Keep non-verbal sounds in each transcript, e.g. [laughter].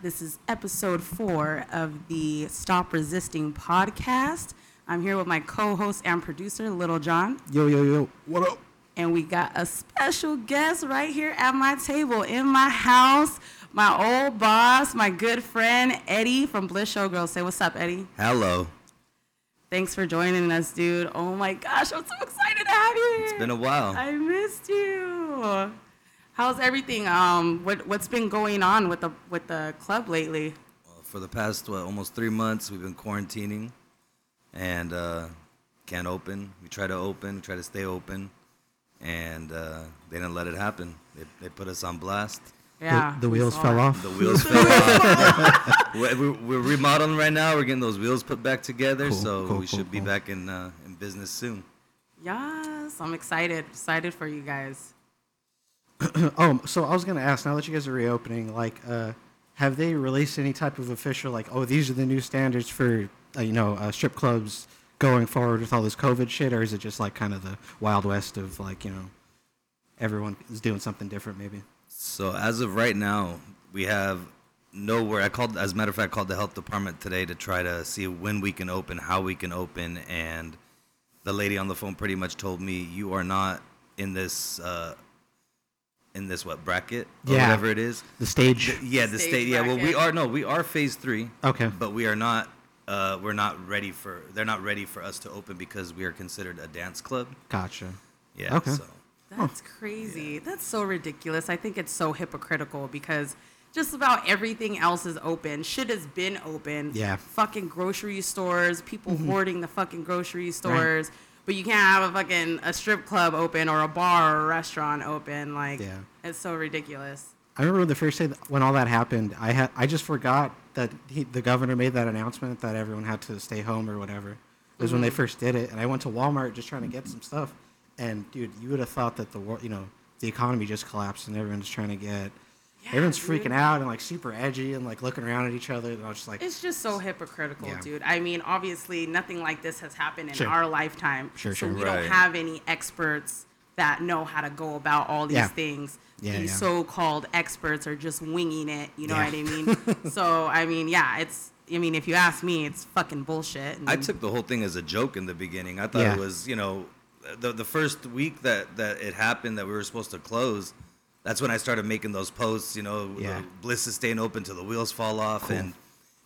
This is episode four of the Stop Resisting podcast. I'm here with my co host and producer, Little John. Yo, yo, yo. What up? And we got a special guest right here at my table in my house. My old boss, my good friend, Eddie from Bliss Showgirls. Say what's up, Eddie. Hello. Thanks for joining us, dude. Oh my gosh, I'm so excited to have you here. It's been a while. I missed you. How's everything? Um, what what's been going on with the with the club lately? Well, for the past what, almost three months, we've been quarantining, and uh, can't open. We try to open, we try to stay open, and uh, they didn't let it happen. They, they put us on blast. Yeah, The, the wheels fell off. The wheels fell [laughs] off. we're, we're- we're remodeling right now. We're getting those wheels put back together, Cool, so cool, we cool, should be cool. back in uh, in business soon. Yes, I'm excited. Excited for you guys. Oh, [clears throat] so I was gonna ask. Now that you guys are reopening, like, uh, have they released any type of official, like, oh, these are the new standards for, uh, you know, uh, strip clubs going forward with all this COVID shit, or is it just like kind of the wild west of like, you know, everyone is doing something different, maybe? So as of right now, we have nowhere. I called, as a matter of fact, I called the health department today to try to see when we can open, how we can open, and the lady on the phone pretty much told me you are not in this, uh, in this what bracket or Yeah. whatever it is. The stage. The- yeah, the Stage state. Yeah, well, we are no, we are phase three. Okay. but we are not. Uh, we're not ready for. They're not ready for us to open because we are considered a dance club. Gotcha. Yeah. Okay. So. That's crazy. That's so ridiculous. I think it's so hypocritical because just about everything else is open. Shit has been open. Yeah. Fucking grocery stores, people hoarding the fucking grocery stores. But you can't have a fucking a strip club open or a bar or a restaurant open. Like, Yeah. it's so ridiculous. I remember the first day when all that happened. I had I just forgot that he, the governor made that announcement that everyone had to stay home or whatever. It was when they mm-hmm. first did it, and I went to Walmart just trying to get some stuff. And dude, you would have thought that the wor- you know the economy just collapsed and everyone's trying to get everyone's dude. freaking out and like super edgy and like looking around at each other. And I was just like, It's just so hypocritical, Yeah. dude. I mean, obviously, nothing like this has happened in Sure. our lifetime. Sure, so sure. we Right. don't have any experts that know how to go about all these Yeah. things. Yeah, these yeah. so-called experts are just winging it. You know Yeah. what I mean? [laughs] so, I mean, yeah, it's. I mean, if you ask me, it's fucking bullshit. I took the whole thing as a joke in the beginning. I thought Yeah. it was, you know, the the first week that that it happened that we were supposed to close. That's when I started making those posts. You know, Yeah. the Bliss is staying open till the wheels fall off, Cool. and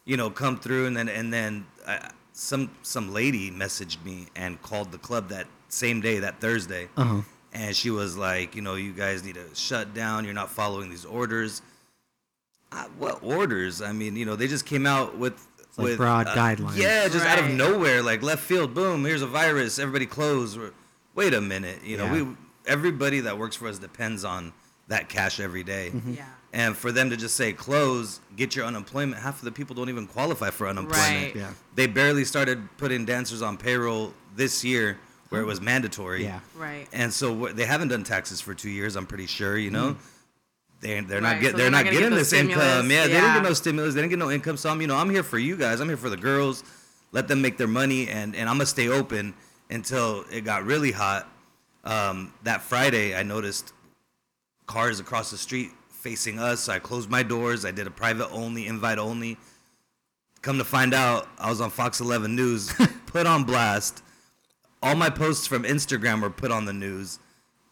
you know, come through, and then and then I, some some lady messaged me and called the club that same day, that Thursday, uh huh. and she was like, you know, you guys need to shut down. You're not following these orders. Uh, what orders? I mean, you know, they just came out with like with broad uh, guidelines. Yeah, just out of nowhere, like left field. Boom! Here's a virus. Everybody close. We're- Wait a minute. You know, Yeah. we everybody that works for us depends on that cash every day. Mm-hmm. Yeah. And for them to just say close, get your unemployment. Half of the people don't even qualify for unemployment. Right. Yeah. They barely started putting dancers on payroll this year, where it was mandatory. Yeah. Right. And so what, they haven't done taxes for two years. I'm pretty sure. You know, they they're Right, not get so they're, they're not not gonna get getting the this income. stimulus, Yeah, they didn't get no stimulus. They didn't get no income. So I'm you know I'm here for you guys. I'm here for the girls. Let them make their money, and and I'm gonna stay open until it got really hot. Um, that Friday, I noticed cars across the street facing us. I closed my doors. I did a private only, invite only. Come to find out, I was on Fox 11 News, [laughs] put on blast. All my posts from Instagram were put on the news,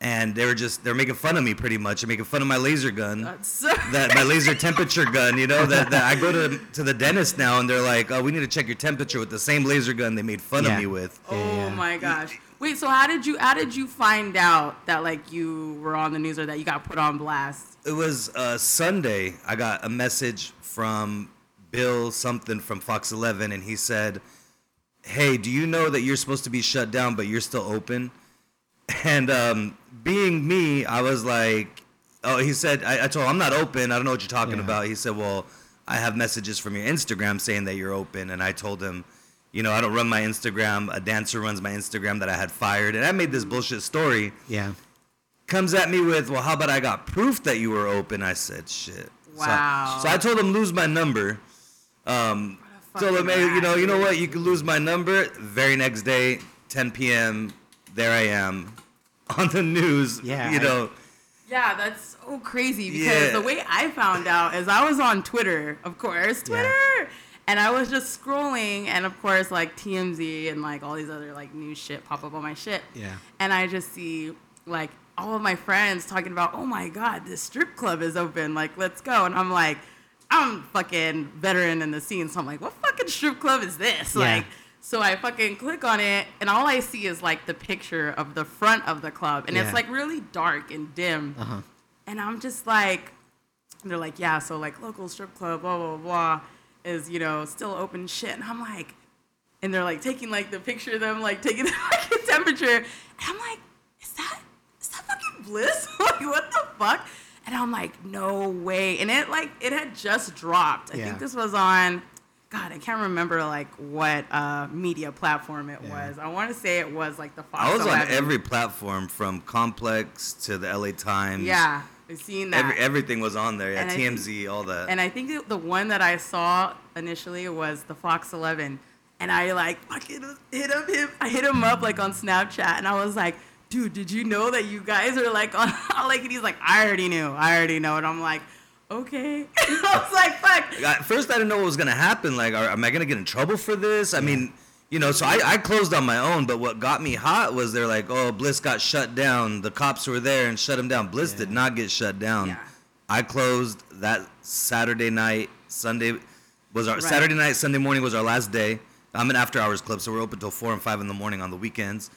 and they were just they're making fun of me pretty much. They're making fun of my laser gun, That's [laughs] that my laser temperature gun. You know that, that I go to [laughs] to the dentist now, and they're like, "Oh, we need to check your temperature with the same laser gun they made fun Yeah. of me with." Oh Yeah. my gosh. Wait, so how did you how did you find out that like you were on the news or that you got put on blast? It was uh, Sunday. I got a message from Bill something from Fox 11, and he said, "Hey, do you know that you're supposed to be shut down, but you're still open?" [laughs] And um, being me, I was like, "Oh," he said. I, I told him I'm not open. I don't know what you're talking Yeah. about. He said, "Well, I have messages from your Instagram saying that you're open," and I told him. You know, I don't run my Instagram. A dancer runs my Instagram that I had fired, and I made this bullshit story Yeah. comes at me with, "Well, how about I got proof that you were open?" I said, "Shit." So I- Wow. So I, told him lose my number. Um, told him, hey, you know, you know what? You can lose my number. Very next day, 10 p.m. There I am [laughs] on the news. Yeah, You I- know, Yeah, that's so crazy because Yeah. the way I found out is I was on Twitter, of course, Twitter, and I was just scrolling, and of course, like TMZ and like all these other like new shit pop up on my shit. Yeah. And I just see like all of my friends talking about, oh my god, this strip club is open, like let's go, and I'm like, I'm fucking veteran in the scene, so I'm like, what fucking strip club is this? Yeah. Like. So I fucking click on it, and all I see is like the picture of the front of the club, and Yeah. it's like really dark and dim. Uh huh. And I'm just like, they're like, yeah, so like local strip club, blah, blah, blah, is, you know, still open shit. And I'm like, and they're like taking like the picture of them, like taking [laughs] like a temperature. And I'm like, is that, is that fucking bliss? [laughs] like, what the fuck? And I'm like, no way. And it like, it had just dropped. I Yeah. think this was on, God, I can't remember like what uh, media platform it Yeah. was. I want to say it was like the Fox I was on every platform from Complex to the LA Times. Yeah, I've seen that. Every, everything was on there. Yeah, And I think- TMZ, all that. And I think the one that I saw initially was the Fox 11, and I like fucking hit him, him. I hit him up like on Snapchat, and I was like, "Dude, did you know that you guys are like on [laughs] like?" And he's like, "I already knew, I already know." And I'm like, "Okay." [laughs] I was like, "Fuck." At first, I didn't know what was gonna happen. Like, are, am I gonna get in trouble for this? I mean, you know, so I, I closed on my own. But what got me hot was they're like, oh, Bliss got shut down. The cops were there and shut him down. Bliss did not get shut down. Yeah. I closed that Saturday night. Sunday was our Right. Saturday night. Sunday morning was our last day. I'm an after hours club, so we're open till four and five in the morning on the weekends.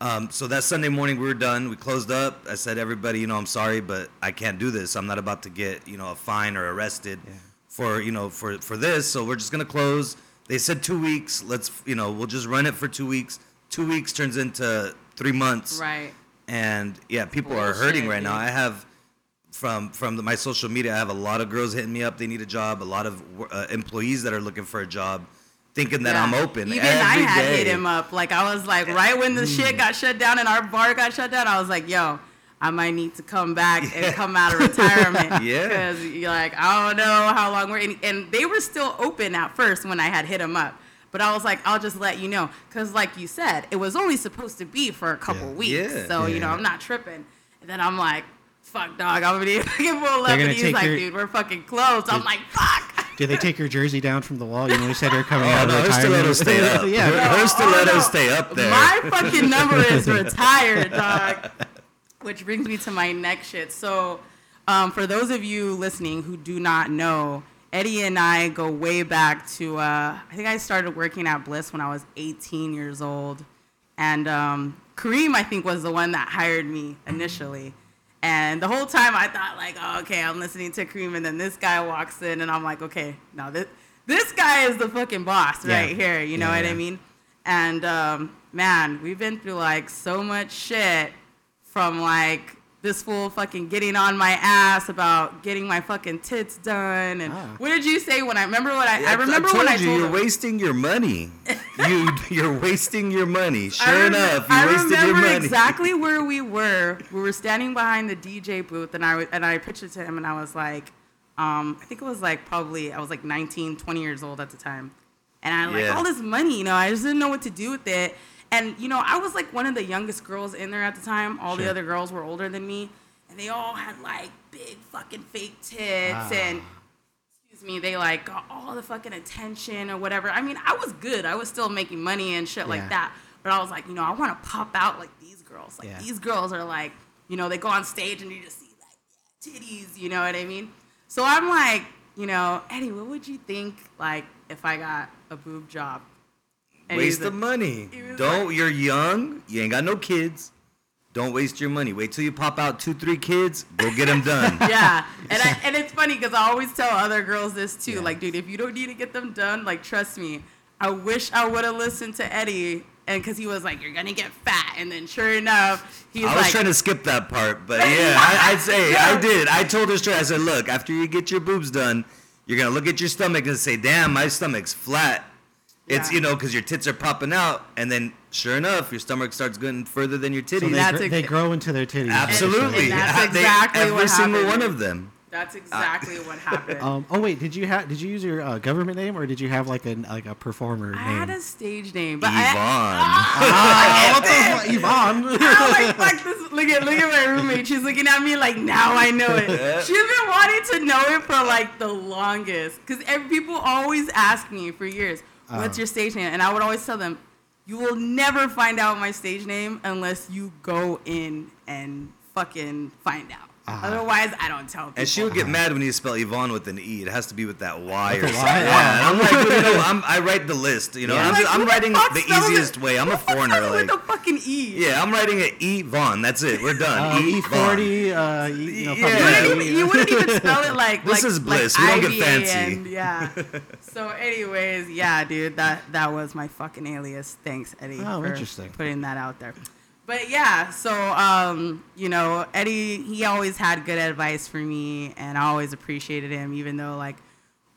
Um, so that Sunday morning we were done. We closed up. I said, everybody, you know, I'm sorry, but I can't do this. I'm not about to get, you know, a fine or arrested Yeah. for, you know, for for this. So we're just gonna close. They said two weeks. Let's, you know, we'll just run it for two weeks. Two weeks turns into three months Right. and yeah, people are hurting Bullshit, right now. I have from from the, my social media, I have a lot of girls hitting me up. They need a job. A lot of uh, employees that are looking for a job, thinking that Yeah. I'm open. Even I had day. hit him up. Like I was like, right when the shit got shut down and our bar got shut down, I was like, yo, I might need to come back and come out of retirement. [laughs] Yeah. Because you're like, I don't know how long we're in. And they were still open at first when I had hit them up. But I was like, I'll just let you know. Because like you said, it was only supposed to be for a couple Yeah. weeks. Yeah. So, you know, I'm not tripping. And then I'm like, fuck, dog, I'm going [laughs] to fucking pull up. They're And gonna he's take like, your- dude, we're fucking closed. I'm like, fuck. [laughs] Did they take your jersey down from the wall? You know, you said they're coming Oh out of no, her retirement. stilettos stay up. yeah. Her, No, her oh, stilettos no. stay up there. My fucking number is retired, dog. Which brings me to my next shit. So, um, for those of you listening who do not know, Eddie and I go way back to. Uh, I think I started working at Bliss when I was 18 years old, and um, Kareem I think was the one that hired me initially. And the whole time I thought like, oh, okay, I'm listening to Kareem, and then this guy walks in, and I'm like, okay, now this this guy is the fucking boss Yeah. right here. You know Yeah, what I mean? And um, man, we've been through like so much shit from like this fool fucking getting on my ass about getting my fucking tits done. And Ah. what did you say when I remember what I, Yeah, I remember told when I you told you're him. wasting your money. [laughs] you you're wasting your money. Sure I remem- enough, you I wasted your remember money. exactly [laughs] where we were. We were standing behind the DJ booth, and I w- and I pitched it to him, and I was like, um, I think it was like probably I was like 19, 20 years old at the time, and I like Yeah. all this money, you know, I just didn't know what to do with it, and you know, I was like one of the youngest girls in there at the time. All the other girls were older than me, and they all had like big fucking fake tits Ah. and excuse me, they like got all the fucking attention or whatever. I mean, I was good. I was still making money and shit Yeah. like that. But I was like, you know, I want to pop out like these girls. Like Yeah. these girls are like, you know, they go on stage and you just see like titties. You know what I mean? So I'm like, you know, Eddie, what would you think like if I got a boob job? And Waste the money. Don't. like- you're young. You ain't got no kids. Don't waste your money. Wait till you pop out two, three kids. Go get them done. [laughs] yeah, and I, [laughs] and it's funny because I always tell other girls this too. Yeah. Like, dude, if you don't need to get them done, like, trust me. I wish I would have listened to Eddie, and because he was like, "You're gonna get fat," and then sure enough, he's I was like, trying to skip that part, but [laughs] yeah, I, I'd say I did. I told her straight. I said, "Look, after you get your boobs done, you're gonna look at your stomach and say, damn, my stomach's flat.' It's Yeah. you know because your tits are popping out, and then sure enough, your stomach starts going further than your So titties. they, That's gr- ex- they grow into their titties. Absolutely, And that's They- exactly every what single happened. one of them. "That's exactly what happened." Um, oh wait, did you have did you use your uh, government name or did you have like a like a performer I name? had a stage name, but Yvonne. I, [laughs] Ah, what the fuck, Yvonne? [laughs] I'm like, fuck this. look at look at my roommate. She's looking at me like now I know it. She's been wanting to know it for like the longest. Cause people always ask me for years, "What's Oh. your stage name?" And I would always tell them, "You will never find out my stage name unless you go in and fucking find out. Uh-huh. Otherwise, I don't tell people." And she would get mad when you spell Yvonne with an E. It has to be with that Y or With a something. Y, Yeah. yeah. I'm like, you know, I'm, I write the list. You know, Yeah. I'm, Like, I'm who the writing the easiest it? way. I'm a Who foreigner. Like, with the fucking E. yeah, I'm writing it Yvonne. That's it. We're done. Uh, E Vaughn. E40, uh, E- you know, Yeah. You wouldn't, even, you wouldn't even spell it like [laughs] This like, is like bliss. We don't get fancy. Yeah. [laughs] So, anyways, yeah, dude, that that was my fucking alias. Thanks, Eddie. Oh, for interesting. Putting that out there. But yeah, so um, you know, Eddie, he always had good advice for me, and I always appreciated him, even though like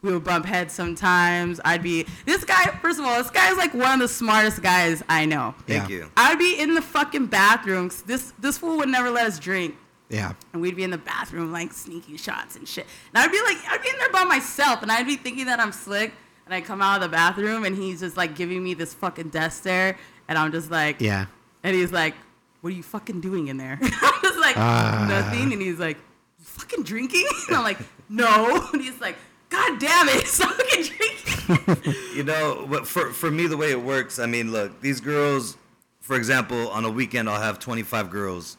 we would bump heads sometimes. I'd be this guy. First of all, this guy's like one of the smartest guys I know. Thank Yeah. you. I'd be in the fucking bathrooms. This this fool would never let us drink Yeah. and we'd be in the bathroom like sneaking shots and shit. And I'd be like, I'd be in there by myself, and I'd be thinking that I'm slick, and I come out of the bathroom, and he's just like giving me this fucking death stare, and I'm just like, Yeah. And he's like, what are you fucking doing in there? [laughs] I'm just like, Ah. nothing, and he's like, you fucking drinking? [laughs] And I'm like, no, [laughs] and he's like, god damn it, stop fucking drinking. You know, but for for me, the way it works, I mean, look, these girls, for example, on a weekend, I'll have 25 girls.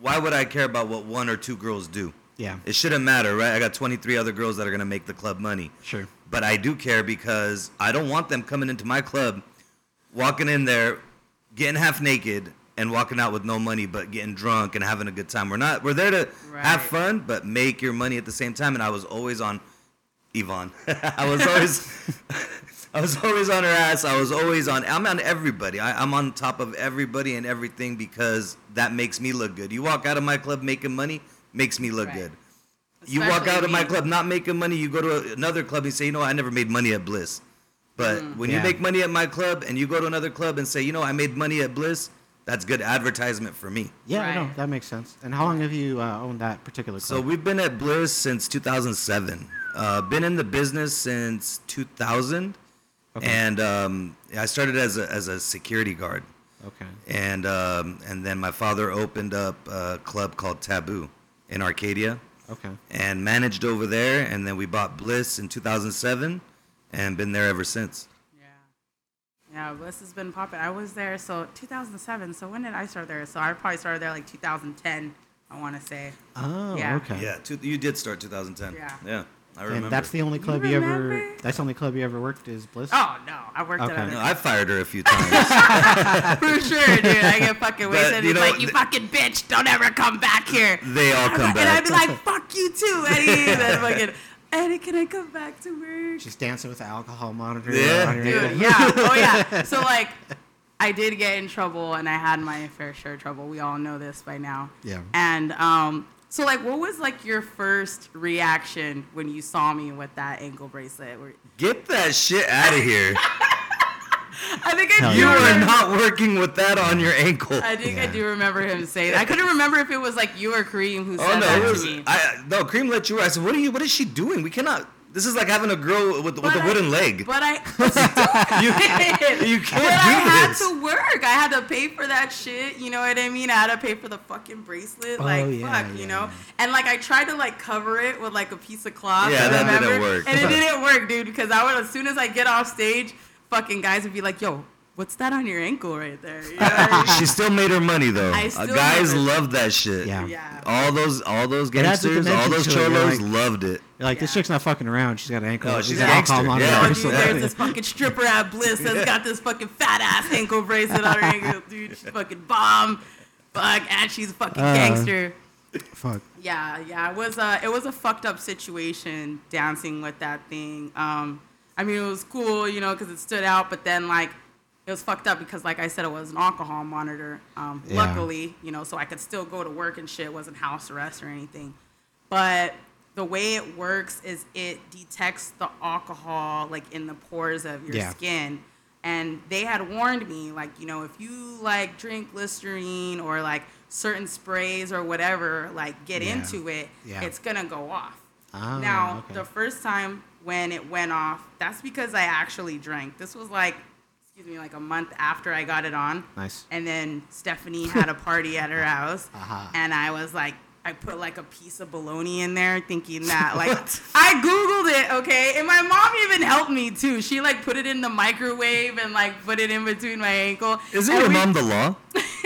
Why would I care about what one or two girls do? Yeah. It shouldn't matter, right? I got 23 other girls that are gonna make the club money. Sure. But I do care because I don't want them coming into my club, walking in there, getting half naked, and walking out with no money, but getting drunk and having a good time. We're not. We're there to have fun, but make your money at the same time. And I was always on Yvonne. [laughs] I was always. [laughs] I was always on her ass. I was always on. I'm on everybody. I, I'm on top of everybody and everything because that makes me look good. You walk out of my club making money, makes me look Right. good. You walk out of my club not making money, you go to another club and say, you know, I never made money at Bliss. But Mm. when Yeah. you make money at my club and you go to another club and say, you know, I made money at Bliss, that's good advertisement for me. Yeah, no, Right. that makes sense. And how long have you uh, owned that particular club? So we've been at Bliss since 2007. Uh, been in the business since 2000, Okay. and um, I started as a, as a security guard. okay. And um, and then my father opened up a club called Taboo in Arcadia. Okay. and managed over there. And then we bought Bliss in 2007 and been there ever since. Yeah. Yeah, Bliss has been popping. I was there, so 2007. So when did I start there? So I probably started there like 2010, I want to say. Oh, Yeah. okay. Yeah, two, you did start 2010. Yeah. Yeah, I remember. And that's the only club you, ever. That's the only club you ever worked is Bliss. Oh, no. I worked Okay. at No, other I fired her a few times. [laughs] For sure, dude. I get fucking But, wasted. you He's know, like, you th- fucking bitch, don't ever come back here. they all [laughs] come and I'd be like, fuck you too, Eddie. [laughs] And then fucking, Eddie, can I come back to work? She's dancing with the alcohol monitor. Yeah. Dude, yeah. Oh, yeah. So, like, I did get in trouble, and I had my fair share of trouble. We all know this by now. Yeah. And, um, so, like, what was, like, your first reaction when you saw me with that ankle bracelet? Get that shit out of here. [laughs] I think I do you yeah. are not working with that on your ankle. I think I do remember him saying that. I couldn't remember if it was, like, you or Kareem who oh, said Oh no, that it was to me. I no Kareem let you. I said, what are you? What is she doing? We cannot. This is like having a girl with with But a I- wooden leg. But I [laughs] You- did. you can't But I do had to work. I had to pay for that shit. You know what I mean? I had to pay for the fucking bracelet. Oh, like yeah, fuck, yeah, you know. yeah. And like I tried to like cover it with like a piece of cloth. Yeah, I that didn't work. And it [laughs] didn't work, dude. Because I would as soon as I get off stage, fucking guys would be like, "Yo, what's that on your ankle right there?" You know I [laughs] mean? she still made her money though. I Uh, guys love that shit. Yeah. yeah. All those, all those It adds a gangsters, all those to it. You're cholos like- loved it. You're like, this chick's not fucking around. She's got an ankle. No, she's she's got a alcohol gangster, yeah. Oh, or dude, there's this fucking stripper at Bliss that's got this fucking fat ass [laughs] ankle bracelet on her ankle, dude. She's fucking bomb. Fuck, and she's a fucking Uh. gangster. Fuck. Yeah, yeah, it was a it was a fucked up situation dancing with that thing. Um, I mean, it was cool, you know, because it stood out, but then like it was fucked up because, like I said, it was an alcohol monitor. Um, Yeah. Luckily, you know, so I could still go to work and shit. It wasn't house arrest or anything. But the way it works is it detects the alcohol like in the pores of your Yeah. skin. And they had warned me, like, you know, if you like drink Listerine or like certain sprays or whatever, like get Yeah. into it, Yeah. it's gonna go off. Ah, now, okay. the first time when it went off, that's because I actually drank. This was like, excuse me, like a month after I got it on. Nice. And then Stephanie [laughs] had a party at her house, Uh-huh. and I was like, I put like a piece of bologna in there, thinking [laughs] that like I googled it, okay, and my mom even helped me too. She like put it in the microwave and like put it in between my ankle. Isn't And your we- mom the law? [laughs]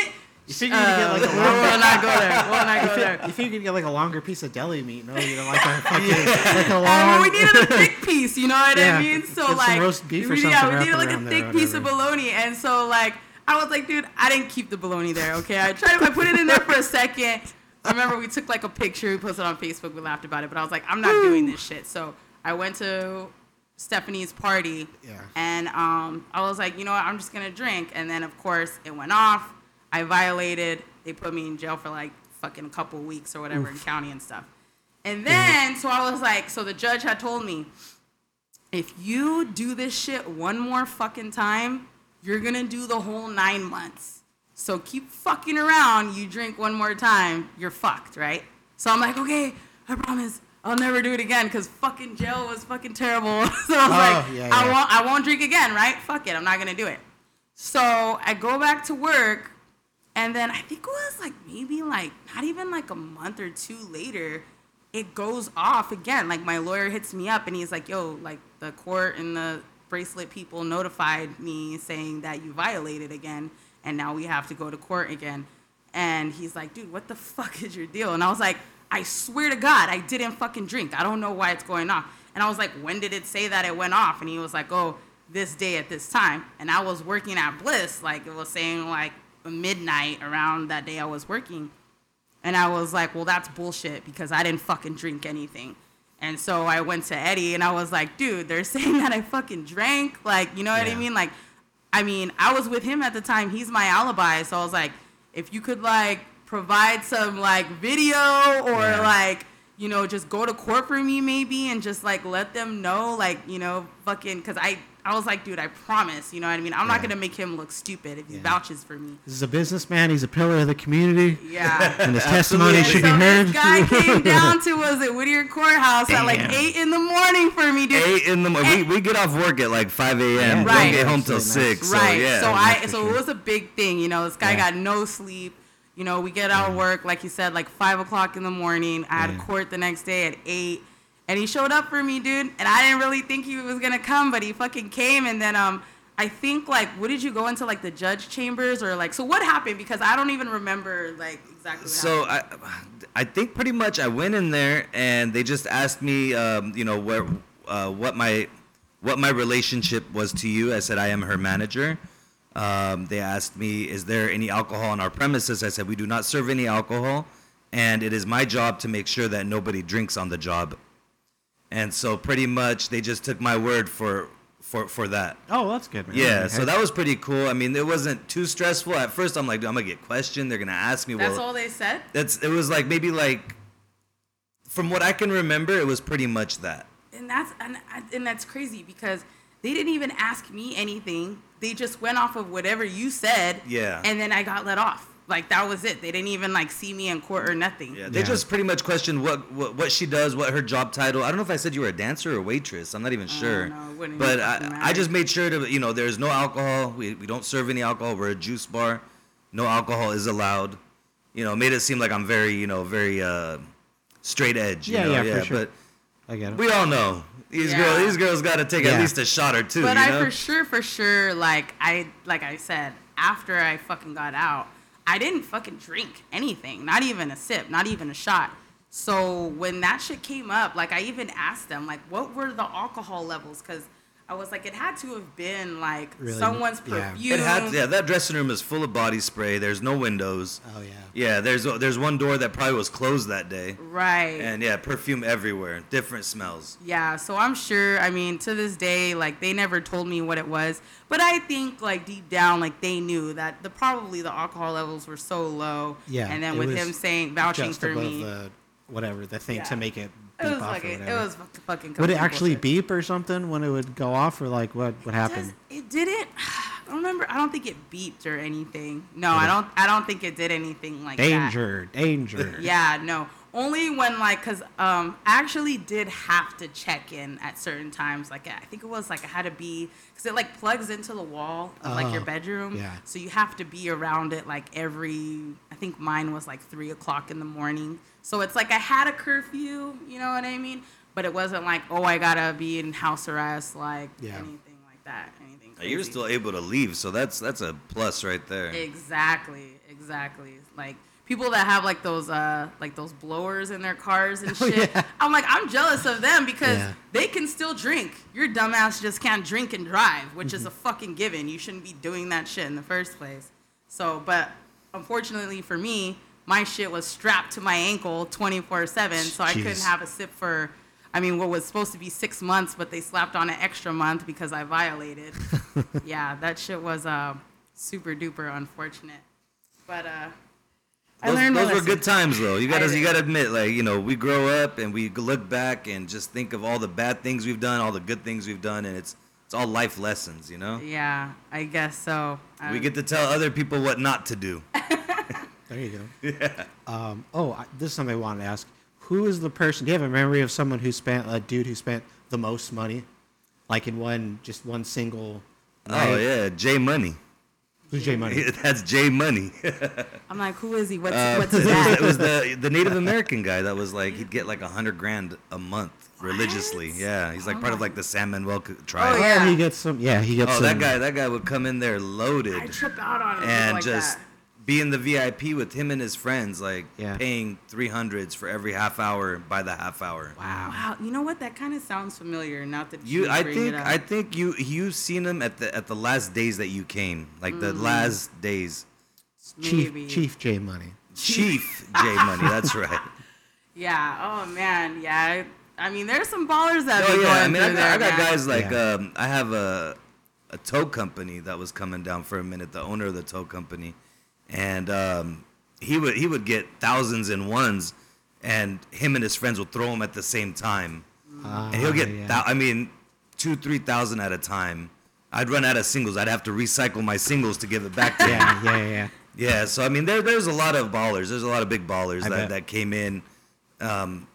You think you get Uh, like a [laughs] we'll not go there. We'll not go there. you figured you get like a longer piece of deli meat, no? You know, like a [laughs] fucking like a Oh, long. well, we needed a [laughs] thick piece, you know what Yeah, I mean? So get some like, roast beef or we, something yeah, we needed like a around there or thick piece of bologna, and so like, I was like, dude, I didn't keep the bologna there, okay? I tried, I put it in there for a second. I remember we took like a picture, we posted it on Facebook, we laughed about it, but I was like, I'm not doing this shit. So I went to Stephanie's party, Yeah. and um, I was like, you know what, I'm just gonna drink, and then of course it went off. I violated. They put me in jail for like fucking a couple weeks or whatever in county and stuff. And then, so I was like, so the judge had told me, if you do this shit one more fucking time, you're gonna do the whole nine months. So keep fucking around. You drink one more time, you're fucked, right? So I'm like, okay, I promise. I'll never do it again because fucking jail was fucking terrible. [laughs] so I was oh, like, Oh, yeah, I won't, I won't drink again, right? Fuck it, I'm not gonna do it. So I go back to work, and then I think it was like maybe like not even like a month or two later, it goes off again. Like my lawyer hits me up and he's like, "Yo, like the court and the bracelet people notified me saying that you violated again, and now we have to go to court again." And he's like, "Dude, what the [laughs] fuck is your deal?" And I was like, "I swear to God, I didn't fucking drink. I don't know why it's going off." And I was like, "When did it say that it went off?" And he was like, "Oh." this day at this time and i was working at bliss like it was saying like midnight around that day i was working. And i was like well that's bullshit because i didn't fucking drink anything. And so i went to eddie and i was like dude they're [laughs] saying that i fucking drank. Like you know what Yeah. i mean? Like i mean i was with him at the time. He's my alibi. So i was like if you could like provide some like video or Yeah. like you know just go to court for me maybe and just like let them know like you know fucking because i i was like dude i promise you know what i mean i'm not gonna make him look stupid if he Yeah. vouches for me This is a businessman. He's a pillar of the community, yeah [laughs] and his testimony And should be so heard. this guy [laughs] came down to was at Whittier Courthouse at like eight in the morning for me, dude. Eight in the morning. We, we get off work at like 5 a.m. Yeah, Don't Right. get home till Actually, nice. 6. So, right. yeah. so I so sure. it was a big thing. You know, this guy Yeah. got no sleep. You know, we get out of work like you said, like five o'clock in the morning. I had Yeah. court the next day at eight, and he showed up for me, dude. And I didn't really think he was gonna come, but he fucking came. And then um, I think like, what did you go into like the judge chambers or like? So what happened? Because I don't even remember like exactly. What So happened. I, I think pretty much I went in there and they just asked me, um, you know, where, uh, what my, what my relationship was to you. I said I am her manager. Um, they asked me, is there any alcohol on our premises? I said we do not serve any alcohol, and it is my job to make sure that nobody drinks on the job. And so pretty much they just took my word for, for, for that. Oh, that's good, man. Yeah, Okay. so that was pretty cool. I mean, it wasn't too stressful. At first, I'm like, dude, I'm gonna get questioned. They're gonna ask me. That's well, all they said. that's it was like maybe like from what I can remember, it was pretty much that. and that's and, and that's crazy because they didn't even ask me anything. They just went off of whatever you said. Yeah. And then I got let off. Like that was it. They didn't even like see me in court or nothing. Yeah, they Yeah. just pretty much questioned what, what what she does, what her job title. I don't know if I said you were a dancer or waitress. I'm not even sure. know. It wouldn't but I, fucking I just made sure to you know there's no alcohol. We we don't serve any alcohol. We're a juice bar. No alcohol is allowed. You know, made it seem like I'm very you know very uh, straight edge. You Yeah, know? yeah, for sure. But I get it. we all know these Yeah. girls. These girls got to take at least a shot or two. But you I know? for sure, for sure, like I like I said, after I fucking got out, I didn't fucking drink anything, not even a sip, not even a shot. So when that shit came up, like I even asked them, like, what were the alcohol levels? Because I was like, it had to have been like Really? someone's Yeah. perfume. It had yeah. That dressing room is full of body spray. There's no windows. Oh yeah. Yeah, there's there's one door that probably was closed that day. Right. And yeah, perfume everywhere, different smells. Yeah, so I'm sure. I mean, to this day, like they never told me what it was, but I think like deep down, like they knew that the probably the alcohol levels were so low. Yeah. And then with was him saying vouching just for above me, the whatever the thing Yeah. to make it it was off like or it, was fuck- fucking. would it actually bullshit. beep or something when it would go off or like what what It happened? does- It didn't. [sighs] I don't remember. I don't think it beeped or anything. No, I don't. I don't think it did anything like that. Danger, danger. [laughs] Yeah, no. only when like, cause um, I actually did have to check in at certain times. Like I think it was like I had to be, cause it like plugs into the wall of like your Oh, bedroom. yeah. So you have to be around it like every. I think mine was like three o'clock in the morning. So it's like I had a curfew. You know what I mean? But it wasn't like oh I gotta be in house arrest like Yeah. anything like that. Anything. You're still able to leave, so that's that's a plus right there. Exactly, exactly. Like people that have like those uh like those blowers in their cars and [laughs] Oh, shit. yeah. I'm like I'm jealous of them because Yeah. they can still drink. Your dumbass just can't drink and drive, which Mm-hmm. is a fucking given. You shouldn't be doing that shit in the first place. So, but unfortunately for me, my shit was strapped to my ankle 24/7, so I couldn't have a sip for I mean, what was supposed to be six months, but they slapped on an extra month because I violated. [laughs] yeah, that shit was uh, super duper unfortunate. But uh, I Those, learned those were good times though. You gotta you gotta admit, like you know, we grow up and we look back and just think of all the bad things we've done, all the good things we've done, and it's it's all life lessons, you know. Yeah, I guess so. We Um, get to tell other people what not to do. [laughs] There you go. [laughs] Yeah. Um, oh, I, this is something I wanted to ask. Who is the person? Do you have a memory of someone who spent a dude who spent the most money, like in one just one single? Oh yeah, J Money. Who's J Money? [laughs] That's J Money. [laughs] I'm like, who is he? What's Uh, what's it, was, it was the the Native American guy that was like he'd get like a hundred grand a month religiously. What? Yeah, he's like Oh part of like the San Manuel c- tribe. Oh, Oh, yeah. he gets some. Yeah, he gets Oh, some. that guy, that guy would come in there loaded I trip out on him and like just that. Be in the VIP with him and his friends, like Yeah. paying three hundreds for every half hour by the half hour. Wow. Wow, you know what? That kind of sounds familiar. Not that you, You, I think, it up. I think you you've seen him at the at the last days that you came, like the Mm. last days. Chief Maybe. Chief J Money. Chief J Money, that's right. [laughs] Yeah. Oh man. Yeah. I, I mean, there's some ballers that Oh be yeah, I mean, I through got, I got guys like Yeah. um, I have a a tow company that was coming down for a minute. The owner of the tow company, and um, he would he would get thousands and ones, and him and his friends would throw them at the same time, and he'll get Ah, yeah. thou- I mean two three thousand at a time. I'd run out of singles. I'd have to recycle my singles to give it back to him. yeah, yeah, yeah. Yeah, so I mean, there there's a lot of ballers. There's a lot of big ballers I that, bet. that came in, um,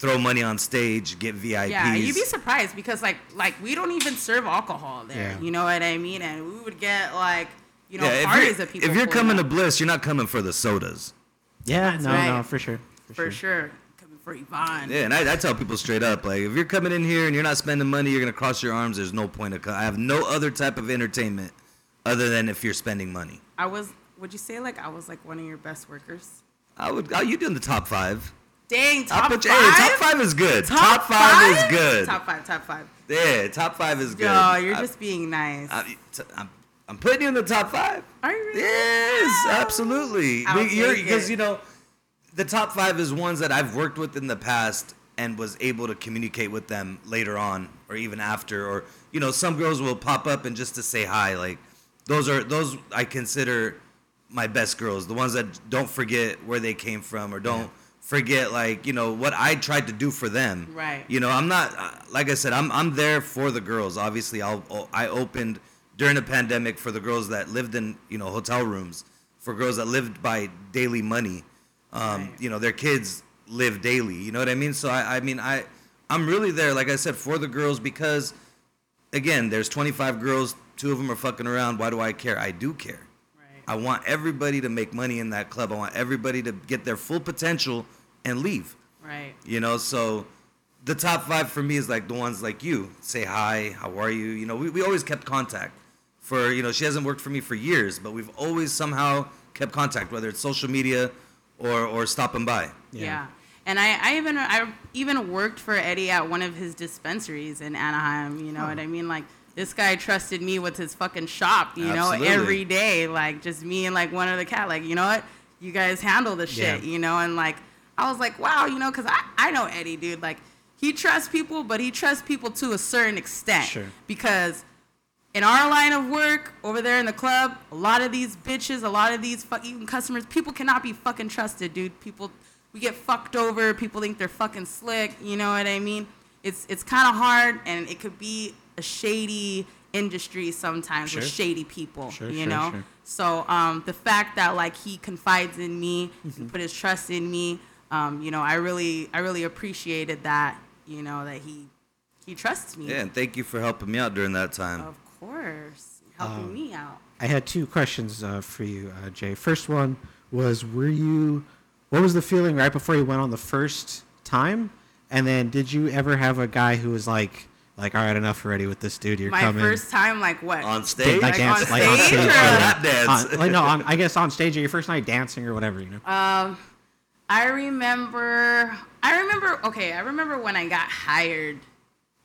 throw money on stage, get VIPs. Yeah, you'd be surprised because like like we don't even serve alcohol there. Yeah. You know what I mean? And we would get like you know yeah, if parties you're, that people if you're pulling coming to. Bliss, you're not coming for the sodas. Yeah, That's no, right. no, for sure. For, for sure coming for Yvonne. Yeah, and I, I tell people straight up, like, if you're coming in here and you're not spending money, you're gonna cross your arms. There's no point of. Co- I have no other type of entertainment other than if you're spending money. I was. Would you say like I was like one of your best workers? I would. Oh, you doing the top five? Dang, I'll top put you- five. hey, top five is good. Top, five, is good. Top five. Top five. Yeah, top five is good. Yo, you're I- just being nice. I, I'm, I'm putting you in the top five. Are you really? Yes, absolutely. Because you know, the top five is ones that I've worked with in the past and was able to communicate with them later on, or even after, or you know, some girls will pop up and just to say hi. Like those are those I consider my best girls, the ones that don't forget where they came from or don't forget like you know what I tried to do for them. Right. You know, I'm not uh, like I said, I'm I'm there for the girls. Obviously, I'll I opened during the pandemic for the girls that lived in you know hotel rooms, for girls that lived by daily money. Um, Right. You know, their kids live daily. You know what I mean? So I I mean I I'm really there, like I said, for the girls because again, there's 25 girls, two of them are fucking around. Why do I care? I do care. Right. I want everybody to make money in that club. I want everybody to get their full potential and leave. Right. You know, so the top five for me is like the ones like you say hi, how are you? You know, we, we always kept contact. For you know, she hasn't worked for me for years, but we've always somehow kept contact, whether it's social media or or stopping by. Yeah. Yeah. And I, I even I even worked for Eddie at one of his dispensaries in Anaheim. You know what I mean? Like this guy trusted me with his fucking shop. You know, every day, like just me and like one of the cat. Like you know what? You guys handle the shit. Yeah. You know, and like I was like, wow, you know, because I I know Eddie, dude. Like he trusts people, but he trusts people to a certain extent. Sure. Because in our line of work over there in the club, a lot of these bitches, a lot of these fucking customers, people cannot be fucking trusted, dude. People, we get fucked over. People think they're fucking slick. You know what I mean? It's it's kind of hard, and it could be a shady industry sometimes with shady people. Sure, you sure, know. sure. So um, the fact that like he confides in me, Mm-hmm. put his trust in me, um, you know, I really, I really appreciated that. You know, that he, he trusts me. Yeah, and thank you for helping me out during that time. Of course, helping Um, me out. I had two questions uh, for you, uh, Jay. First one was, were you, what was the feeling right before you went on the first time? And then, did you ever have a guy who was like, like, all right, enough already with this dude. You're My coming. first time, like what? On stage? like, Like dance, on like on stage stage, or- yeah. Lap dance. On- like no, on, I guess on stage at your first night dancing or whatever, you know. Um, I remember. I remember. Okay, I remember when I got hired.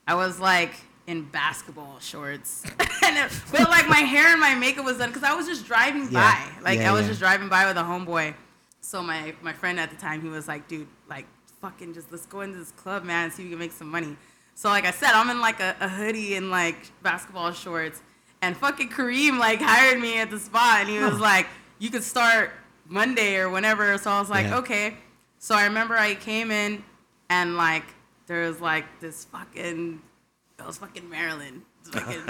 I was like in basketball shorts, [laughs] and it, but like my hair and my makeup was done because I was just driving Yeah. by. Like Yeah, I was yeah. just driving by with a homeboy. So my my friend at the time, he was like, "Dude, like fucking just let's go into this club, man, and see if we can make some money." So like I said, I'm in like a, a hoodie and like basketball shorts, and fucking Kareem like hired me at the spot, and he was like, "You could start Monday or whenever." So I was like. "Okay." So I remember I came in, and like there was like this fucking, it was fucking Marilyn. [laughs] Fucking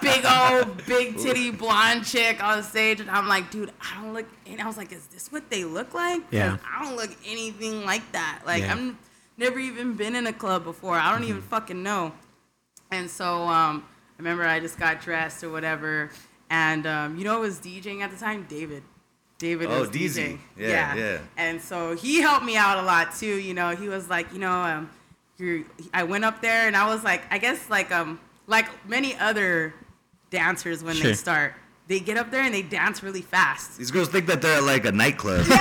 big old big titty blonde chick on stage, and I'm like, dude, I don't look. And I was like, is this what they look like? Yeah. I don't look anything like that. Like Yeah. I'm never even been in a club before. I don't even fucking know. And so um, I remember I just got dressed or whatever, and um, you know who was DJing at the time? David. David Oh, was DZ. DJing. Yeah, yeah. And so he helped me out a lot too. You know, he was like, you know, um, you're, I went up there and I was like, I guess like um like many other dancers when Sure. they start, they get up there and they dance really fast. These girls think that they're at like a nightclub. [laughs]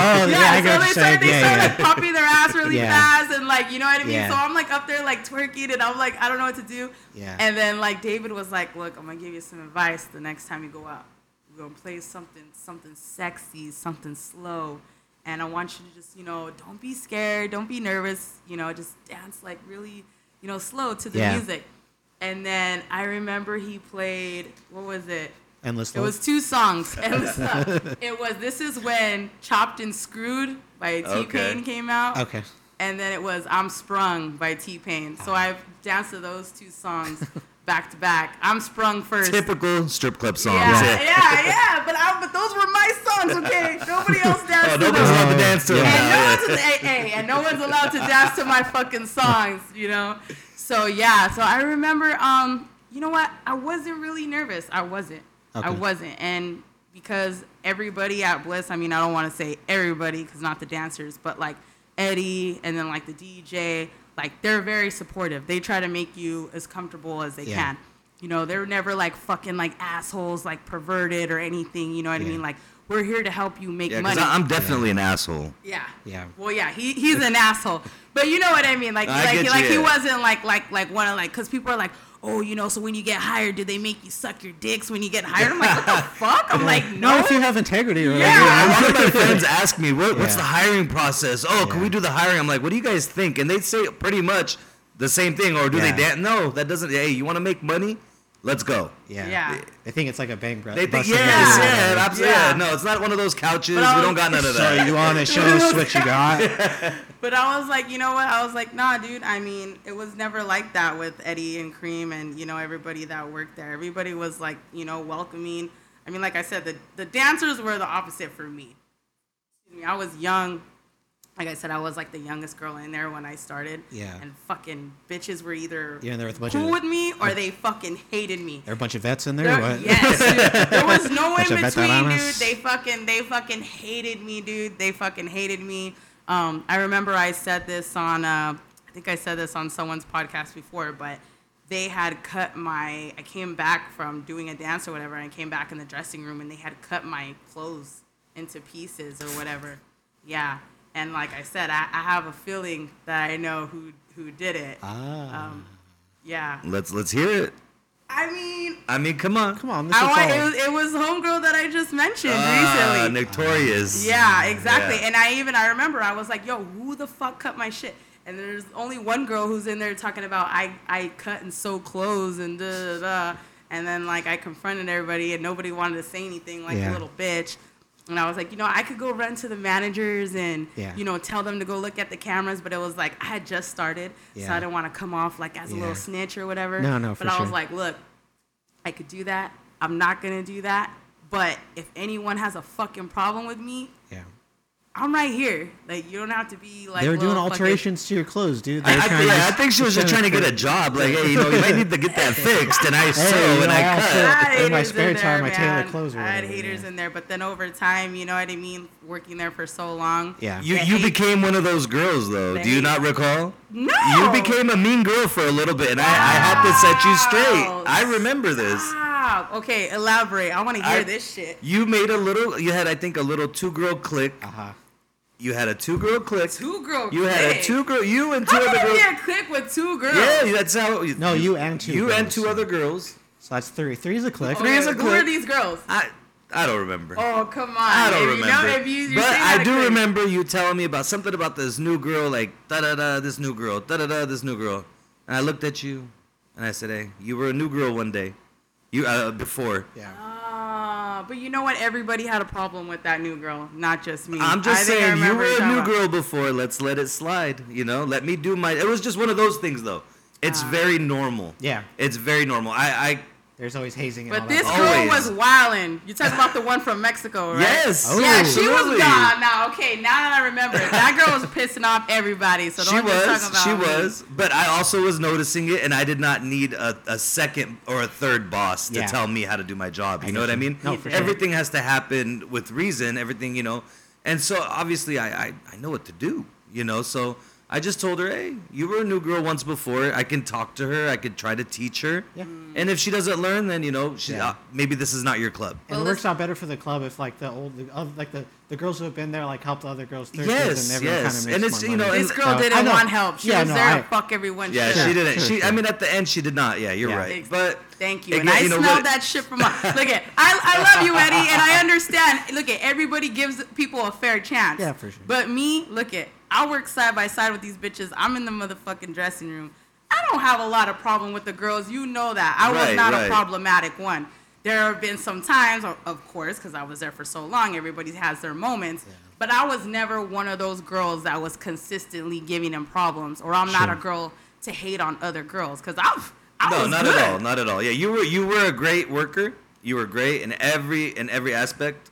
Oh, yeah, I so they start, they Yeah, start yeah. like pumping their ass really Yeah. fast and like you know what I mean. Yeah. So I'm like up there like twerking and I'm like I don't know what to do. Yeah. And then like David was like, look, I'm gonna give you some advice the next time you go out. We're gonna play something something sexy, something slow, and I want you to just you know don't be scared, don't be nervous, you know just dance like really you know slow to the Yeah. music. And then I remember he played what was it? Endless Love. It was two songs. It was, uh, it was This Is When Chopped and Screwed by T Okay. Pain came out. okay. And then it was I'm Sprung by T Pain. So I've danced to those two songs [laughs] back to back. I'm Sprung first. Typical strip club songs. Yeah, yeah, yeah. But I, but those were my songs, okay? [laughs] Nobody else danced Oh, to nobody's allowed to dance to Yeah. them. And no, one's, hey, hey, and no one's allowed to dance to my fucking songs, you know? So yeah, so I remember, um, you know what? I wasn't really nervous. I wasn't. I wasn't. And because everybody at Bliss, I mean, I don't want to say everybody because not the dancers, but like Eddie and then like the DJ, like they're very supportive. They try to make you as comfortable as they Yeah. can. You know, they're never like fucking like assholes, like perverted or anything. You know what Yeah. I mean? Like we're here to help you make Yeah, money. I'm definitely an asshole. Yeah. Yeah. Well, yeah, he he's an asshole, but you know what I mean. Like, [laughs] I like, get you, like he wasn't like like like one of like because people are like, oh, you know, so when you get hired, do they make you suck your dicks when you get hired? I'm like, what the [laughs] fuck? I'm like, no. No, if you have integrity or Yeah. Yeah, one of my [laughs] friends asked me, what, "What's the hiring process?" Oh, can we do the hiring? I'm like, "What do you guys think?" And they say pretty much the same thing. Or do Yeah. they dance? No, that doesn't. Hey, you want to make money? Let's go. Yeah. Yeah. They think it's like a bank bro. They think, busting yes, your- yeah, absolutely. Yeah. Yeah. No, it's not one of those couches. But we don't got none of So that. you want to show us what you got? [laughs] But I was like, you know what? I was like, nah, dude. I mean, it was never like that with Eddie and Kareem and you know everybody that worked there. Everybody was like, you know, welcoming. I mean, like I said, the the dancers were the opposite for me. Excuse me, I was young. Like I said, I was like the youngest girl in there when I started. Yeah. And fucking bitches were either in there with a bunch cool of- with me or they fucking hated me. There are a bunch of vets in there. There- what? Yes, dude. there was no [laughs] in between, dude. They fucking, they fucking hated me, dude. They fucking hated me. Um, I remember I said this on, uh, I think I said this on someone's podcast before, but they had cut my. I came back from doing a dance or whatever, and I came back in the dressing room, and they had cut my clothes into pieces or whatever. Yeah, and like I said, I, I have a feeling that I know who who did it. Ah. Um, yeah, Let's let's hear it. I mean, I mean, come on. Come on. This I is want, it, was, it was homegirl that I just mentioned Ah, recently. Notorious. yeah, exactly. Yeah. And I even I remember I was like, "Yo, who the fuck cut my shit?" And there's only one girl who's in there talking about I I cut and sew clothes and da da da. And then like I confronted everybody and nobody wanted to say anything like Yeah. a little bitch. And I was like, you know, I could go run to the managers and Yeah. you know tell them to go look at the cameras, but it was like I had just started, so I didn't want to come off like as a Yeah. little snitch or whatever. No, no, But for I was like, look, I could do that. I'm not gonna do that. But if anyone has a fucking problem with me, yeah. I'm right here. Like you don't have to be like. they were doing little fucking- alterations to your clothes, dude. They I, I, trying to yeah, I think she was just trying to get a job. Like, hey, you know, you might need to get that [laughs] fixed, and I sew Hey, you and know, I I cut. had in my spare in time, there, I tailor clothes or I had whatever, haters yeah. in there, but then over time, you know what I mean. Working there for so long. Yeah. You you hate- became one of those girls though. Do you not recall? No. You became a mean girl for a little bit, and I, I had to set you straight. I remember this. Stop. Okay, elaborate. I want to hear I- this shit. You made a little. You had, I think, a little two girl clique. Uh-huh. You had a two girl clique. Two girl. Clique. You had a two girl. You and two How other can girls. it be a clique with two girls? Yeah, that's how. No, you and two You and two other girls. So that's three. Three is a clique. Okay, Three is a clique. who are clique. these girls? I I don't remember. Oh come on. I don't if remember. You know, if you, but I do clique. remember you telling me about something about this new girl, like da da da, this new girl, da da da, this new girl. And I looked at you, and I said, "Hey, you were a new girl one day. You uh, before." Yeah. But you know what? Everybody had a problem with that new girl, not just me. I'm just I saying, you were a new girl before. Let's let it slide. You know, let me do my. It was just one of those things, though. It's Ah. very normal. Yeah. It's very normal. I, I There's always hazing and But all this that. girl Always. was wildin'. You talking about the one from Mexico, right? yes. Oh. Yeah, she was absolutely. gone. Now, okay, now that I remember, that girl was pissing off everybody. So She don't just was, talk about she me. was, but I also was noticing it, and I did not need a, a second or a third boss to Yeah. tell me how to do my job. You I know get what I mean? No, for sure. Everything has to happen with reason. Everything, you know, and so obviously I, I I know what to do. You know, so I just told her, hey, you were a new girl once before. I can talk to her. I could try to teach her. Yeah. And if she doesn't learn, then you know, she, Yeah. uh, maybe this is not your club. And Well, it works out better for the club if like the old, the, oth- like the, the girls who have been there like help the other girls through. Yes, and everyone yes. Kind of And it's, more you know, money. This girl So, I didn't know. want help. She Yeah, was no, there I- to fuck everyone. Yeah, shit she didn't. Sure, she, I sure. mean, at the end, she did not. Yeah, you're Yeah. right. Ex- But Thank you. Again, and I you know smelled what? that shit from. My, look at, I, I love you, Eddie, and I understand. Look at, everybody gives people a fair chance. Yeah, for sure. But me, look at, I work side by side with these bitches. I'm in the motherfucking dressing room. I don't have a lot of problem with the girls. You know that. I was Right, not right. a problematic one. There have been some times, of course, because I was there for so long. Everybody has their moments. But I was never one of those girls that was consistently giving them problems, or I'm not a girl to hate on other girls. Because I, I no, was not good. at all. Not at all. Yeah, you were you were a great worker. You were great in every in every aspect.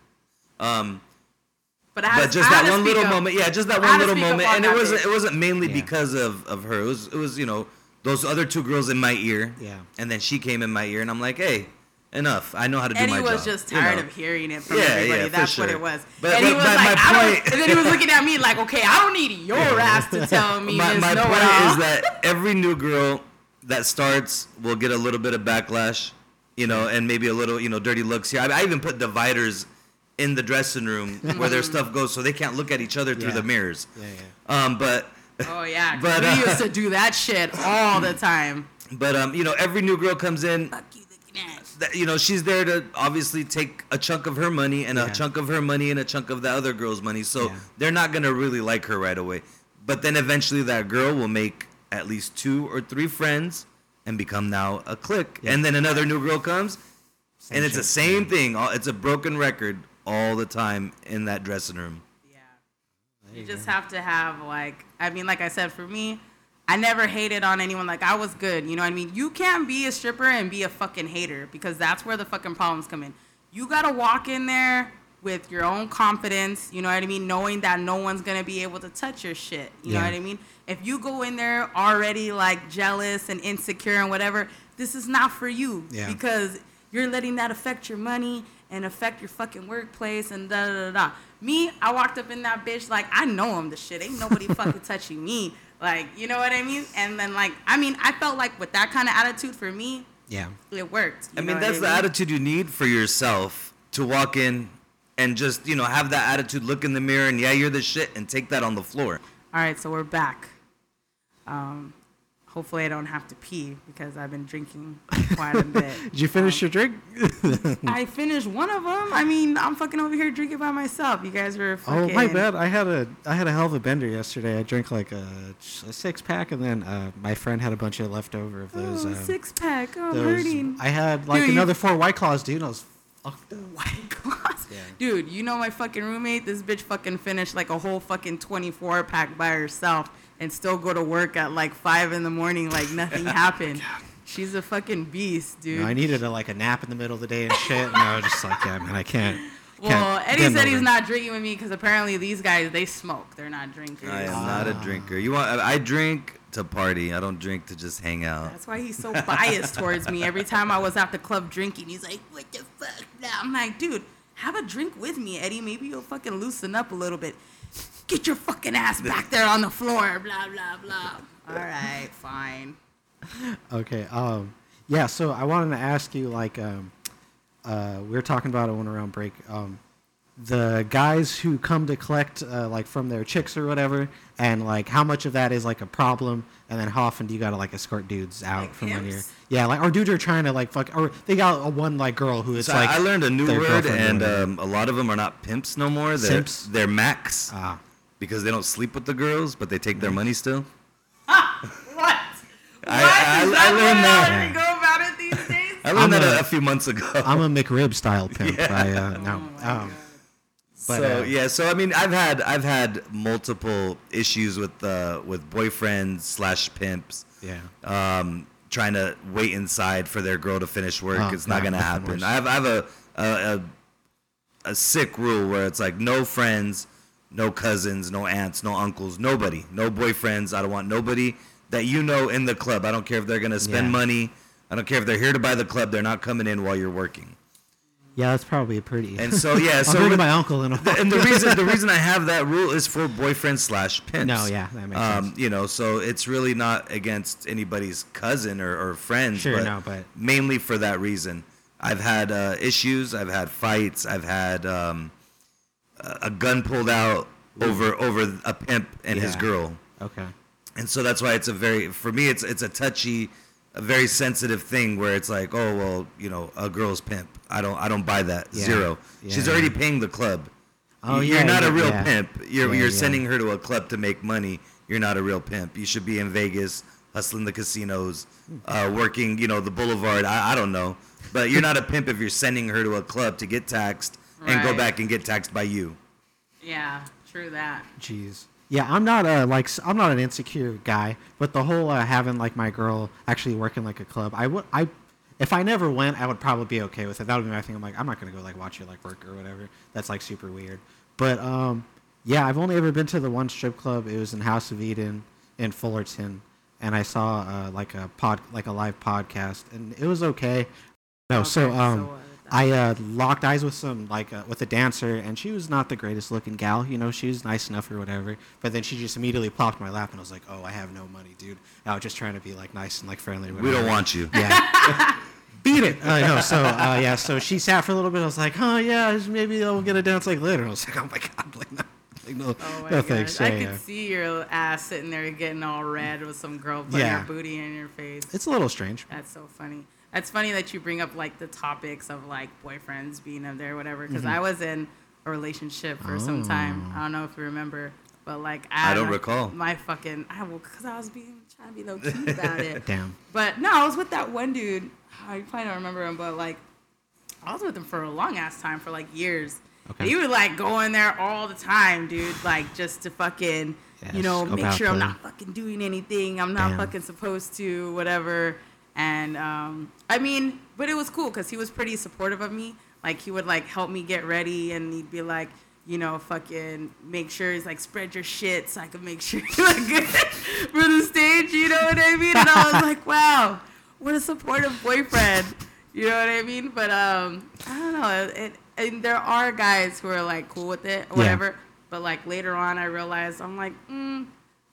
Um, But, I had, but just I had that one little up. moment, yeah, just that one little moment, and it that wasn't it wasn't mainly Yeah. because of of her. It was it was you know those other two girls in my ear. Yeah. And then she came in my ear, and I'm like, hey, enough. I know how to do Eddie my was job. just you tired know. of hearing it from Yeah, everybody. yeah, for That's what it was. But- and he was my- like, my I don't, point- and then he was looking at me like, okay, I don't need your ass to tell [laughs] me my, this my know point it is that every new girl that starts will get a little bit of backlash, you know, and maybe a little, you know, dirty looks here. I, I even put dividers in the dressing room where their [laughs] stuff goes, so they can't look at each other through Yeah. the mirrors. Yeah, yeah. Um, but oh yeah, 'cause [laughs] But, we uh, used to do that shit all the time. [laughs] but um, you know, every new girl comes in. Fuck you, looking ass. that- You know, she's there to obviously take a chunk of her money and Yeah. a chunk of her money and a chunk of the other girl's money. So Yeah. they're not gonna really like her right away. But then eventually that girl will make at least two or three friends and become now a clique. Yeah. And then another new girl comes, Same and it's the shit. same thing. All- It's a broken record all the time in that dressing room. Yeah. You just have to have like I mean, like I said, for me, I never hated on anyone. Like I was good, you know what I mean? You can't be a stripper and be a fucking hater because that's where the fucking problems come in. You gotta walk in there with your own confidence, you know what I mean, knowing that no one's gonna be able to touch your shit. You know what I mean? If you go in there already like jealous and insecure and whatever, this is not for you. Yeah. Because you're letting that affect your money and affect your fucking workplace and da da da da. Me, I walked up in that bitch like I know I'm the shit. Ain't nobody [laughs] fucking touching me. Like, you know what I mean? And then like, I mean, I felt like with that kind of attitude for me, Yeah. it worked. I mean, know that's what the attitude you need for yourself to walk in and just, you know, have that attitude, look in the mirror, and yeah, you're the shit, and take that on the floor. All right, so we're back. Um, hopefully I don't have to pee because I've been drinking [laughs] quite a bit. Did you finish your drink? [laughs] I finished one of them. I mean, I'm fucking over here drinking by myself. You guys were Oh my bad. I had a I had a hell of a bender yesterday. I drank like a, a six pack, and then uh, my friend had a bunch of leftover of those. Oh, uh, six pack. Oh, those- hurting. I had like Dude, you- another four white claws, dude. I was fucked up. [laughs] white claws. Yeah. Dude, you know my fucking roommate? This bitch fucking finished like a whole fucking 24 pack by herself and still go to work at like 5 in the morning like nothing [laughs] happened. She's a fucking beast, dude. You know, I needed a, like a nap in the middle of the day and shit, and I was just like, yeah, man, I can't. Well, Can't Eddie get said he's not drinking with me because apparently these guys they smoke. They're not drinkers. I am not a drinker. You want? I I drink to party. I don't drink to just hang out. That's why he's so biased towards me. Every time I was at the club drinking, he's like, "What the fuck?" Now I'm like, "Dude, have a drink with me, Eddie. Maybe you'll fucking loosen up a little bit. Get your fucking ass back [laughs] there on the floor." Blah blah blah. All right, fine. Okay. Um. Yeah. So I wanted to ask you, like, um, uh, we were talking about it when we were on break. Um, the guys who come to collect, uh, like, from their chicks or whatever, and like, how much of that is like a problem, and then how often do you gotta like escort dudes out Like from when you're, yeah, like, or dudes are trying to like fuck, or they got a one like girl who is, So like I learned a new their word, and um, a lot of them are not pimps no more. They're, Simps? They're max ah, because they don't sleep with the girls, but they take their money still. [laughs] What? I- what? I- Is I that learned that. how go about it these days? I learned I'm that a, a- a few months ago. I'm a McRib style pimp. [laughs] Yeah. I uh, no. Oh my um, but, so uh, yeah, so I mean, I've had I've had multiple issues with uh, with boyfriends slash pimps. yeah. um, trying to wait inside for their girl to finish work. Oh, it's not God, gonna happen. I have I have a, a a a sick rule where it's like no friends, no cousins, no aunts, no uncles, nobody, no boyfriends. I don't want nobody that you know in the club. I don't care if they're gonna spend Yeah. money. I don't care if they're here to buy the club. They're not coming in while you're working. Yeah, that's probably a pretty. And so yeah, [laughs] so to with- my uncle and all. and the reason the [laughs] reason I have that rule is for boyfriend slash pimps. No, yeah, that makes um, sense. You know, so it's really not against anybody's cousin or, or friends. Sure, but no, but- mainly for that reason. I've had uh, issues. I've had fights. I've had um, a gun pulled out over over a pimp and his girl, Okay. and so that's why it's a very for me it's it's a touchy, a very sensitive thing where it's like oh well you know a girl's pimp. I don't I don't buy that Yeah. zero. She's already paying the club. Oh, you're yeah, not a real yeah. pimp. You're Yeah, you're yeah. sending her to a club to make money. You're not a real pimp. You should be in Vegas hustling the casinos, uh, working you know the boulevard. I, I don't know, but you're not a pimp if you're sending her to a club to get taxed and go Right. back and get taxed by you. Yeah, true that. Jeez. Yeah, I'm not a like s- I'm not an insecure guy, but the whole uh, having like my girl actually working like a club, I would I if I never went, I would probably be okay with it. That would be my thing. I'm like I'm not gonna go like watch you like work or whatever. That's like super weird. But um, yeah, I've only ever been to the one strip club. It was in House of Eden in Fullerton, and I saw uh, like a pod like a live podcast, and it was okay. No, so Okay, um, so, I uh, locked eyes with some like uh, with a dancer, and she was not the greatest looking gal. You know, she was nice enough or whatever. But then she just immediately plopped my lap, and I was like, "Oh, I have no money, dude." I was just trying to be like nice and like friendly. or We don't want you. Yeah. [laughs] Beat it. Uh, no, so uh, yeah, so she sat for a little bit. I was like, "Oh yeah, maybe I'll get a dance like later." And I was like, "Oh my god, like no, like no, Oh my no gosh. thanks." I Yeah, could see your ass sitting there getting all red with some girl putting Yeah. her booty in your face. It's a little strange. That's so funny. That's funny that you bring up like the topics of like boyfriends being up there, whatever. Because Mm-hmm. I was in a relationship for some time. Oh. I don't know if you remember, but like I don't my- recall. My fucking, I will, because I was being trying to be low key [laughs] about it. Damn. But no, I was with that one dude. I probably don't remember him, but like, I was with him for a long ass time, for like years. Okay. He would like go in there all the time, dude, like just to fucking, Yeah, you know, make sure I'm not fucking doing anything. I'm not Damn. fucking supposed to, whatever. And um, I mean, but it was cool because he was pretty supportive of me. Like he would like help me get ready, and he'd be like, you know, fucking make sure he's like spread your shit so I could make sure [laughs] you look good for the stage. You know what I mean? And I was like, [laughs] wow, what a supportive boyfriend. You know what I mean? But um, I don't know. It, and there are guys who are like cool with it or Yeah. whatever. But like later on, I realized I'm like, mm,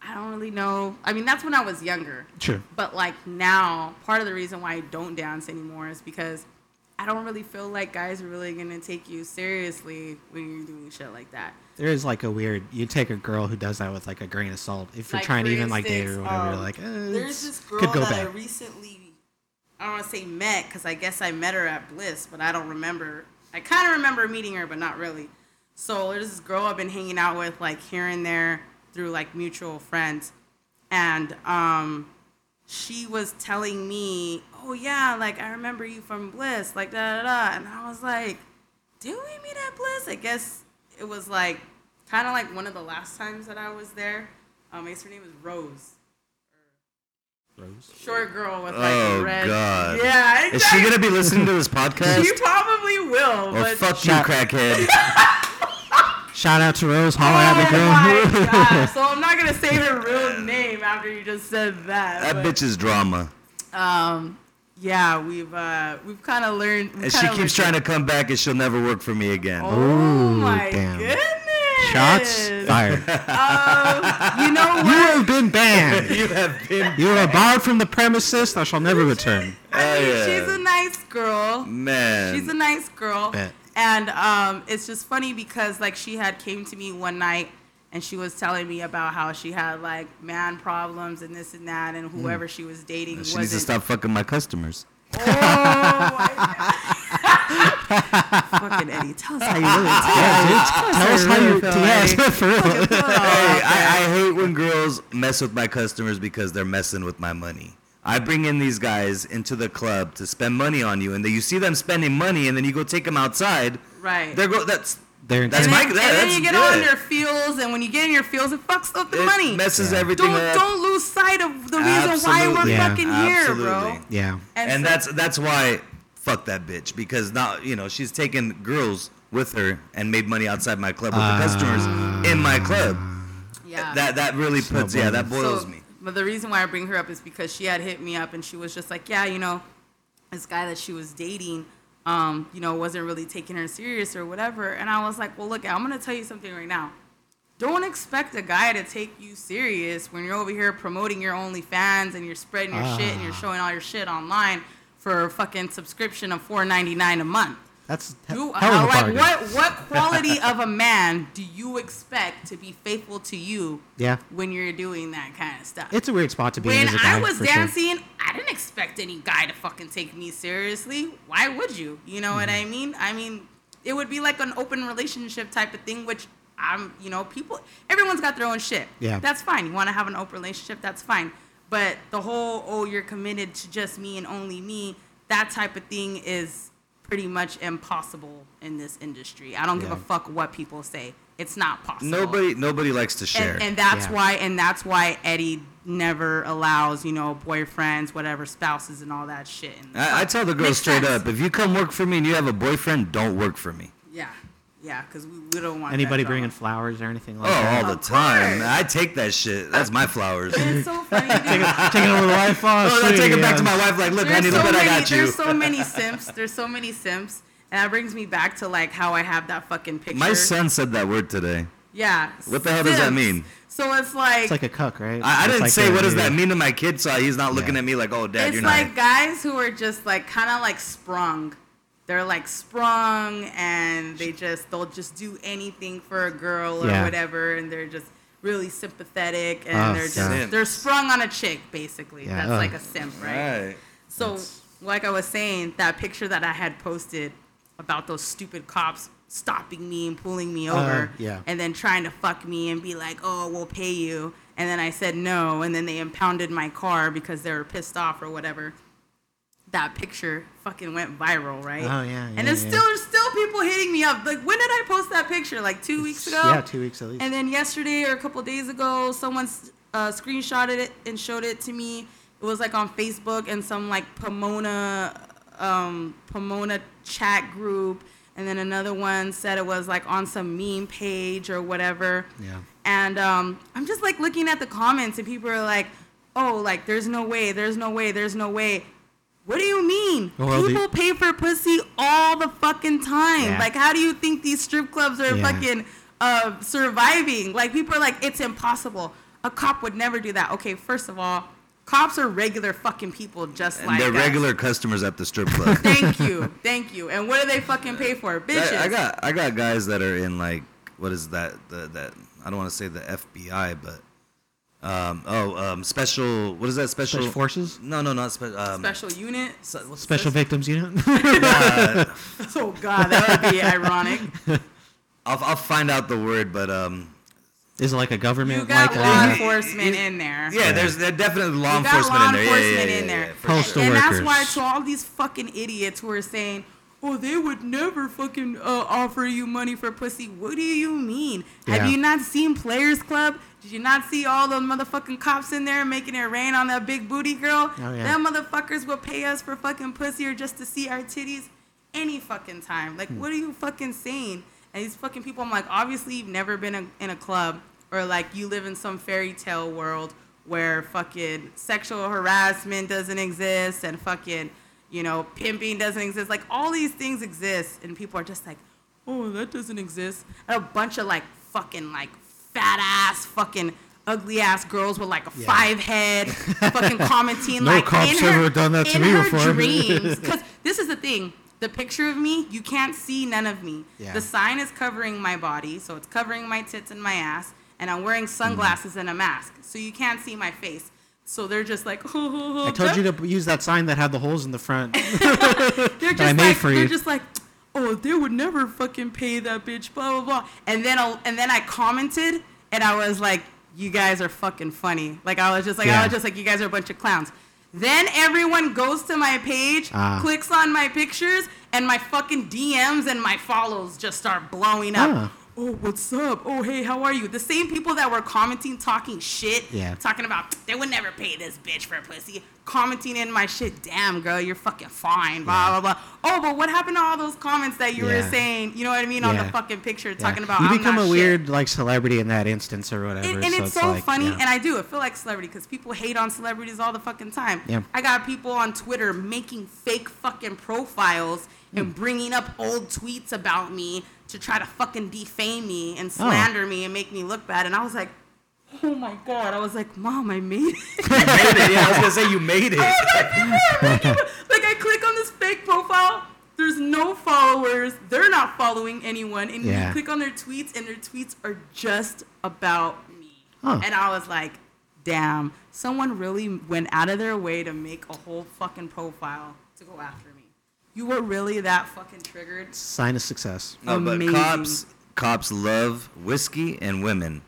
I don't really know. I mean, that's when I was younger. Sure. But like now, part of the reason why I don't dance anymore is because I don't really feel like guys are really gonna take you seriously when you're doing shit like that. There is like a weird. You take a girl who does that with like a grain of salt. If you're Like, trying to even like date her or whatever, um, you're like, eh, There's this girl could go that I recently, I don't want to say met because I guess I met her at Bliss, but I don't remember. I kind of remember meeting her, but not really. So there's this girl I've been hanging out with like here and there through like mutual friends, and um, she was telling me, "Oh yeah, like I remember you from Bliss, like da da da," and I was like, "Did we meet at Bliss?" I guess it was like kind of like one of the last times that I was there. Um, I guess her name was Rose. Rose? Short girl with like Oh, red. God. Yeah, Is she gonna be listening to this [laughs] podcast? She probably will but fuck you, crackhead. [laughs] Shout out to Rose. Oh Holler at me, girl. my god! [laughs] So I'm not gonna say her real name after you just said that. that but, bitch is drama. Um, yeah, we've uh, we've kind of learned. we've And she keeps learned- trying to come back and she'll never work for me again. Oh Ooh, my damn. goodness! Shots fired. [laughs] Um, you know [laughs] what? You have been banned. you have been. You are barred from the premises. Thou shall never return. I Oh, mean, yeah. she's a nice girl. Man. She's a nice girl. Bet. And um, it's just funny because like she had came to me one night and she was telling me about how she had like man problems and this and that and whoever she was dating she needs to stop fucking my customers. Oh. [laughs] Fucking Eddie, tell us how you really [laughs] feel. Tell us how you. Yeah, for real. Hey, I, I hate when girls mess with my customers because they're messing with my money. I bring in these guys into the club to spend money on you, and then you see them spending money, and then you go take them outside. Right. They're go. That's They're That's my- that- and then you get good. on your feels, and when you get in your feels, it fucks up the it money. messes Yeah. everything Don't up. don't lose sight of the reason why we're Yeah. fucking here, bro. Yeah. and so- that's that's why fuck that bitch because now you know she's taken girls with her and made money outside my club with Ah. the customers in my club. yeah. That that really puts yeah that boils so, me. But the reason why I bring her up is because she had hit me up and she was just like, yeah, you know, this guy that she was dating, um, you know, wasn't really taking her serious or whatever. And I was like, well, look, I'm gonna tell you something right now. Don't expect a guy to take you serious when you're over here promoting your OnlyFans and you're spreading your shit and you're Ah. showing all your shit online for a fucking subscription of $4.99 a month. That's he- You, hell of a like bargain. what what [laughs] quality of a man do you expect to be faithful to you Yeah. when you're doing that kind of stuff? It's a weird spot to be in when guy. I was for sure. dancing, I didn't expect any guy to fucking take me seriously. Why would you? You know what Mm-hmm. I mean? I mean, it would be like an open relationship type of thing, which I'm, you know, people, everyone's got their own shit. Yeah. That's fine. You want to have an open relationship, that's fine. But the whole, oh, you're committed to just me and only me, that type of thing is pretty much impossible in this industry. I don't give Yeah. a fuck what people say. It's not possible. Nobody nobody likes to share. And, and that's Yeah. why, and that's why Eddie never allows, you know, boyfriends, whatever, spouses, and all that shit. And I, I tell the girls Makes straight sense. up, if you come work for me and you have a boyfriend, don't work for me. yeah, yeah, because we, we don't want Anybody that bringing flowers or anything Oh, like that? Oh, all the Of time. I take that shit. That's my flowers. It's so [laughs] funny. Taking it over the wife. Oh, Oh, I sweetie, take it back to my wife. Like, look, there's honey, so look what many, I got you. There's so [laughs] many simps. There's so many simps. And that brings me back to like how I have that fucking picture. My son said that word today. Yeah. What the hell does that mean? So it's like, It's like a cuck, right? I, I didn't like say a- what does that mean to my kid, so he's not looking Yeah. at me like, oh, dad, it's you're not. It's like guys who are just like kind of like sprung. They're like sprung and they just they'll just do anything for a girl or Yeah. whatever and they're just really sympathetic and Oh, they're just God. they're sprung on a chick basically. Yeah, That's ugh. like a simp, right? Right. So, like I was saying, that picture that I had posted about those stupid cops stopping me and pulling me uh, over, yeah. and then trying to fuck me and be like, "Oh, we'll pay you," and then I said no, and then they impounded my car because they were pissed off or whatever. That picture fucking went viral, right? Oh, yeah, And yeah, it's yeah. still there's still people hitting me up. Like, when did I post that picture? Like two weeks ago. Yeah, two weeks at least. And then yesterday or a couple days ago, someone uh, screenshotted it and showed it to me. It was like on Facebook and some like Pomona, um, Pomona chat group. And then another one said it was like on some meme page or whatever. Yeah. And um, I'm just like looking at the comments and people are like, oh, like there's no way, there's no way, there's no way. What do you mean? Well, People pay for pussy all the fucking time. Yeah. Like, how do you think these strip clubs are Yeah. fucking uh, surviving? Like, people are like, it's impossible. A cop would never do that. Okay, first of all, cops are regular fucking people just And like they're us. regular customers at the strip club. [laughs] Thank you, [laughs] thank you. And what do they fucking pay for? Bitches. I, I got I got guys that are in like what is that the that I don't want to say the FBI but um oh um special what is that special, Special forces? no no not special um, special unit. so- what's Special this? victims unit. [laughs] Oh god, that would be ironic. [laughs] I'll I'll find out the word but um Is it like a government? You got like law uh, enforcement in there. yeah there's there definitely law You got enforcement law in there yeah, yeah, enforcement yeah, in yeah, there. yeah, for Postal and that's why to all these fucking idiots who are saying, "Oh, they would never fucking uh, offer you money for pussy." What do you mean? Yeah. Have you not seen Players Club? Did you not see all those motherfucking cops in there making it rain on that big booty girl? Oh, yeah. Them motherfuckers will pay us for fucking pussy or just to see our titties. any fucking time. Hmm. Like, what are you fucking saying? And these fucking people, I'm like, obviously you've never been a, in a club or like you live in some fairy tale world where fucking sexual harassment doesn't exist and fucking, you know, pimping doesn't exist. Like all these things exist and people are just like, oh, that doesn't exist. And a bunch of like fucking like fat ass fucking ugly ass girls with like a Yeah. five head [laughs] fucking commenting No like cop's in her, ever done that to in me her before. [laughs] dreams because this is the thing the picture of me you can't see none of me Yeah. the sign is covering my body so it's covering my tits and my ass and i'm wearing Mm-hmm. sunglasses and a mask so you can't see my face so they're just like [laughs] oh, I told you to use that sign that had the holes in the front. they're just I made like for they're just like oh they would never fucking pay that bitch blah blah blah and then i and then i commented and i was like you guys are fucking funny like i was just like i Yeah. was just like you guys are a bunch of clowns then everyone goes to my page Ah. clicks on my pictures and my fucking dms and my follows just start blowing up Ah. oh what's up oh hey how are you the same people that were commenting talking shit Yeah. talking about they would never pay this bitch for pussy commenting in my shit damn girl you're fucking fine blah blah blah oh but what happened to all those comments that you were saying you know what i mean on the fucking picture Yeah. talking about you I'm become a shit. weird like celebrity in that instance or whatever. And, and so it's so like, funny, yeah. and I do. I feel like celebrity because people hate on celebrities all the fucking time. Yeah. I got people on Twitter making fake fucking profiles Hmm. and bringing up old tweets about me to try to fucking defame me Oh. and slander me and make me look bad. And I was like, oh my god. I was like, mom, I made it. [laughs] You made it. Yeah, I was gonna say you [laughs] made it. like I click on this fake profile. There's no followers. They're not following anyone. And Yeah. you click on their tweets, and their tweets are just about me. Huh. And I was like, damn, someone really went out of their way to make a whole fucking profile to go after me. You were really that fucking triggered? Sign of success. No, but cops cops love whiskey and women.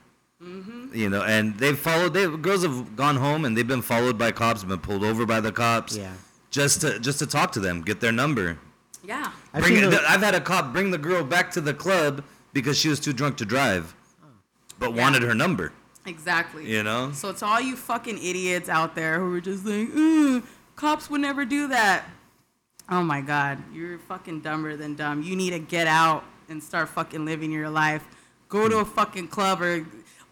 Mm-hmm. You know, and they've followed. They girls have gone home and they've been followed by cops, been pulled over by the cops. Yeah. Just to just to talk to them, get their number. Yeah. I've Bring seen the- I've had a cop bring the girl back to the club because she was too drunk to drive, but Yeah. wanted her number. Exactly. You know. So to all you fucking idiots out there who are just like, "Ugh, cops would never do that. Oh my God, you're fucking dumber than dumb. You need to get out and start fucking living your life. Go to a fucking club or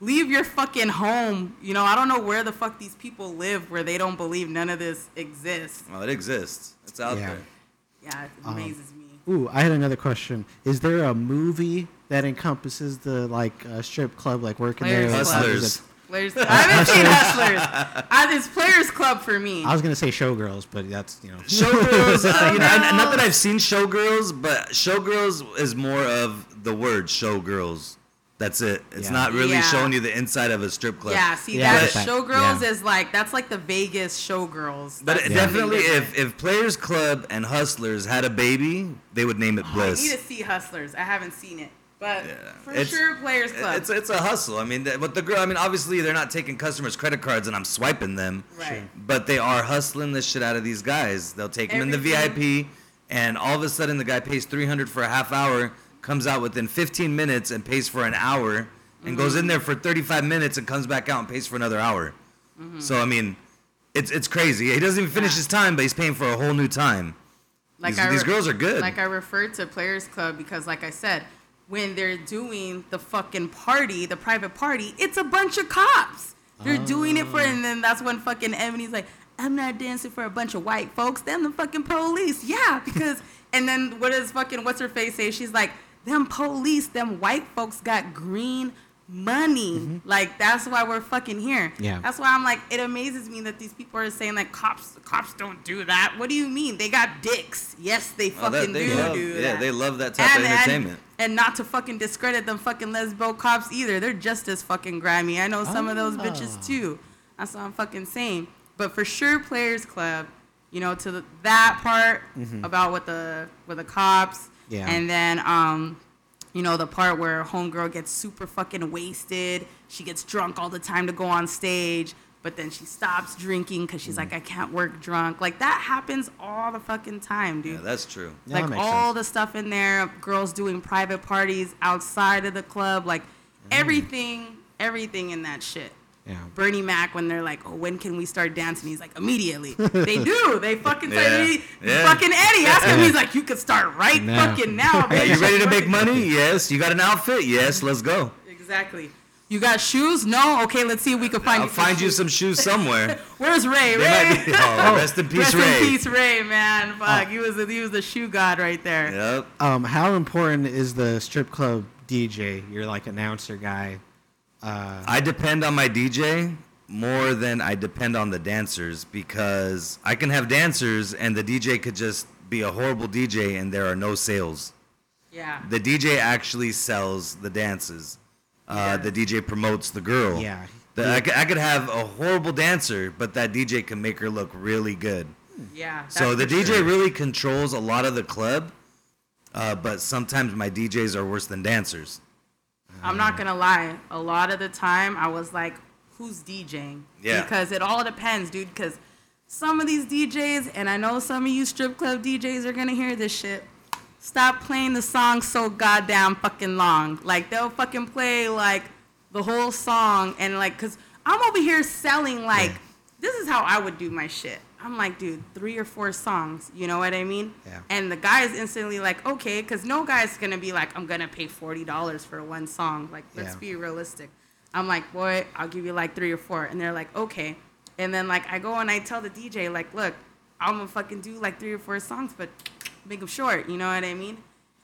leave your fucking home. You know, I don't know where the fuck these people live where they don't believe none of this exists. Well, it exists. It's out Yeah. there. Yeah, it Um, amazes me. Ooh, I had another question. Is there a movie that encompasses the like uh, strip club, like working Players there? Club. Hustlers. Players, [laughs] I haven't seen Hustlers. I, it's Players Club for me. I was gonna say Showgirls, but that's you know. [laughs] Showgirls, uh, [laughs] you know, not that I've seen Showgirls, but Showgirls is more of the word Showgirls. That's it. It's Yeah. not really Yeah. showing you the inside of a strip club. Yeah, see Yeah, that get showgirls Yeah. is like that's like the Vegas showgirls. But That's it- Yeah. definitely, something if, if Players Club and Hustlers had a baby, they would name it different. I need Bliss. to see Hustlers. I haven't seen it, but Yeah. for It's- sure, Players Club. It's it's a hustle. I mean, but the girl. I mean, obviously they're not taking customers' credit cards and I'm swiping them. right. But they are hustling the shit out of these guys. They'll take them in the VIP, and all of a sudden the guy pays 300 for a half hour, comes out within 15 minutes and pays for an hour, and goes Mm-hmm. in there for 35 minutes and comes back out and pays for another hour. Mm-hmm. So I mean, it's it's crazy. He doesn't even finish Yeah. his time, but he's paying for a whole new time. Like these, I these girls are good. Like I referred to Players Club because, like I said, when they're doing the fucking party, the private party, it's a bunch of cops. They're doing it for, Oh. and then that's when fucking Ebony's like, I'm not dancing for a bunch of white folks. Them the fucking police. Yeah, because, and then what does fucking, what's her face say? She's like, them police, them white folks got green money. Like, that's why we're fucking here. Mm-hmm. Yeah. That's why I'm like, it amazes me that these people are saying like cops, cops don't do that. What do you mean? They got dicks. Yes, they Oh, that- fucking they do love, do yeah, they love that type of entertainment. And, and not to fucking discredit them fucking lesbo cops either. They're just as fucking grimy. I know some of those Ah. bitches too. That's what I'm fucking saying. But for sure, Players Club, you know, to the, that part about with the with the cops, Mm-hmm. Yeah. and then um, you know, the part where homegirl gets super fucking wasted. She gets drunk all the time to go on stage, but then she stops drinking because Mm. she's like, I can't work drunk. Like that happens all the fucking time, dude Yeah, that's true. Yeah, that like makes all sense. the stuff in there girls doing private parties outside of the club like Mm. everything everything in that shit Yeah. Bernie Mac when they're like, "Oh, when can we start dancing?" He's like, "Immediately." [laughs] they do. They fucking Yeah. say, me, Yeah. fucking Eddie. Ask him. He's [laughs] like, "You could start right Now. fucking now, [laughs] Are bitch." you ready to make money? Yes. You got an outfit? Yes. Let's go. Exactly. You got shoes? No. Okay, let's see if we can find I'll you. some find you shoes. some shoes somewhere. Where's Ray? They Ray. be- oh, rest in peace, Rest Ray. in peace, Ray, man. Fuck, he was a, he was the shoe god right there. Yep. Um, how important is the strip club DJ? You're like announcer guy. Uh, I depend on my DJ more than I depend on the dancers because I can have dancers and the DJ could just be a horrible DJ and there are no sales. Yeah. The DJ actually sells the dances. Uh, Yeah. The DJ promotes the girl. Yeah. The, I, could, I could have a horrible dancer, but that DJ can make her look really good. Yeah. So the DJ sure. really controls a lot of the club, uh, but sometimes my DJs are worse than dancers. I'm not gonna lie. A lot of the time, I was like, "Who's DJing?" Yeah. Because it all depends, dude. Because some of these DJs, and I know some of you strip club DJs are gonna hear this shit. Stop playing the song so goddamn fucking long. Like they'll fucking play like the whole song, and like, cause I'm over here selling like, Yeah. this is how I would do my shit. I'm like, dude, three or four songs. You know what I mean? Yeah. And the guy is instantly like, okay, because no guy's gonna be like, I'm gonna pay forty dollars for one song. Like, let's Yeah. be realistic. I'm like, boy, I'll give you like three or four, and they're like, okay. And then like I go and I tell the DJ like, look, I'm gonna fucking do like three or four songs, but make them short. You know what I mean?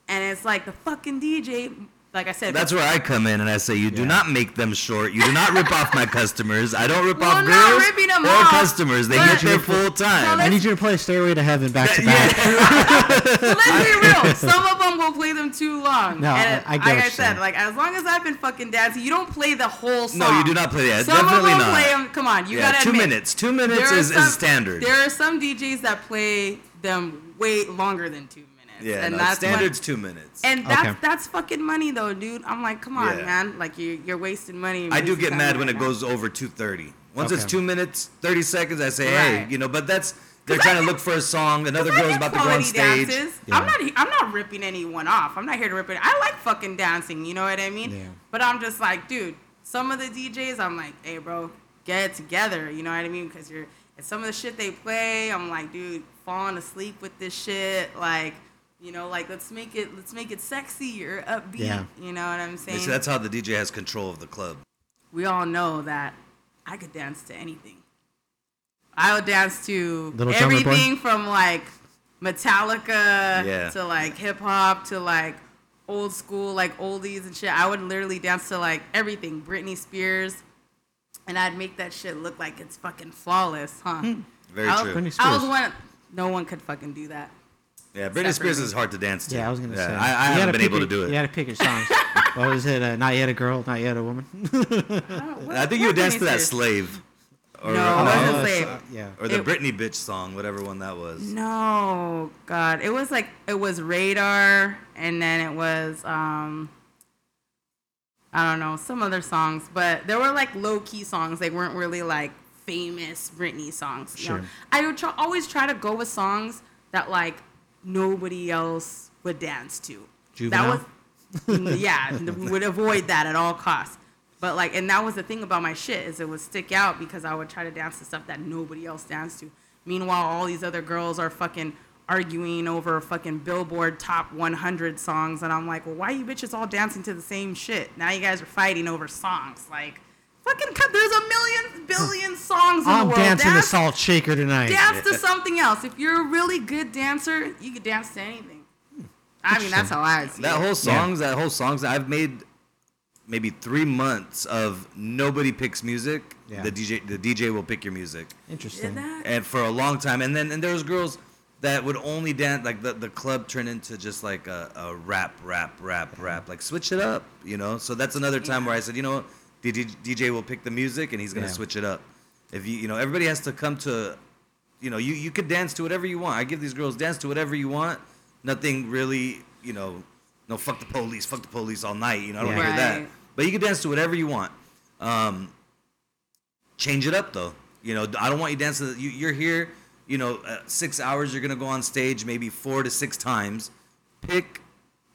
And it's like the fucking DJ, like I said, That's where I come in and I say, you do Yeah. not make them short. You do not rip off my customers. I don't rip Well, off not girls ripping them or off, customers. They but- get there full So time. I need you to play Stairway to Heaven back to back. [laughs] [laughs] So let's be [laughs] real. Some of them will play them too long. No, and I- I get like I said, like as long as I've been fucking dancing, you don't play the whole song. No, you do not play that. Some Definitely of them not. play them. Come on, you yeah, gotta two admit, minutes. Two minutes is, some- is standard. There are some DJs that play them way longer than two minutes. yeah, and no, that's what- standard's two minutes. and that's Okay. that's fucking money though, dude. I'm like, come on, Yeah. man. Like you you're wasting money. I do get mad when right it now. goes over 230. Once it's two minutes, 30 seconds, I say, hey, you know, but that's, they're trying I to look for a song. Another girl's about to go on stage. Yeah. I'm not I'm not ripping anyone off. I'm not here to rip it. I like fucking dancing. You know what I mean? Yeah. But I'm just like, dude. Some of the DJs, I'm like, hey, bro, get it together. You know what I mean? Because you're and some of the shit they play, I'm like, dude, falling asleep with this shit. Like, you know, like let's make it let's make it sexy or upbeat. Yeah. You know what I'm saying? say that's how the DJ has control of the club. we all know that I could dance to anything. I would dance to Little everything from like Metallica Yeah. to like hip hop to like old school like oldies and shit. I would literally dance to like everything, Britney Spears, and I'd make that shit look like it's fucking flawless, huh? Hmm. Very I was, true. Britney I was Spears. one. No one could fucking do that. Yeah, Britney Spears is hard to dance to. Yeah, I was gonna say. I, I haven't been pick able to do it. You had to pick your songs. [laughs] what was it? Uh, not yet a girl, not yet a woman. [laughs] I think you would dance to that slave. Or, No, uh, it wasn't Oh, Slave. so- yeah. or the It- Britney bitch song, whatever one that was. No, God, it was like it was Radar, and then it was um, I don't know some other songs, but there were like low key songs. They weren't really like famous Britney songs. you know? Sure. I would try, always try to go with songs that like nobody else would dance to. Juvenile? That was Mm, yeah, we [laughs] would avoid that at all costs. But like, and that was the thing about my shit is it would stick out because I would try to dance to stuff that nobody else danced to. Meanwhile, all these other girls are fucking arguing over fucking Billboard top 100 songs, and I'm like, well, why you bitches all dancing to the same shit? Now you guys are fighting over songs. Like, fucking, cut- there's a million billion songs in I'm the world. dancing dance, to Salt Shaker tonight. dance to something else. If you're a really good dancer, you could dance to anything. I mean, that's how I see That it. whole songs, that whole songs, I've made maybe three months of nobody picks music. Yeah. The DJ, the DJ will pick your music, Interesting. And for a long time. And then and there was girls that would only dance like the, the club turned into just like a, a rap, rap, rap, rap. Like switch it up, you know. So that's another time where I said, you know, what? DJ, DJ will pick the music and he's gonna Yeah. switch it up. If you you know everybody has to come to, you know, you you could dance to whatever you want. I give these girls dance to whatever you want. Nothing really, you know, no fuck the police, fuck the police all night. You know, I don't Yeah. wanna hear that. But you can dance to whatever you want. Um, change it up though. You know, I don't want you dancing. You, you're here. You know, uh, six hours. You're gonna go on stage maybe four to six times. Pick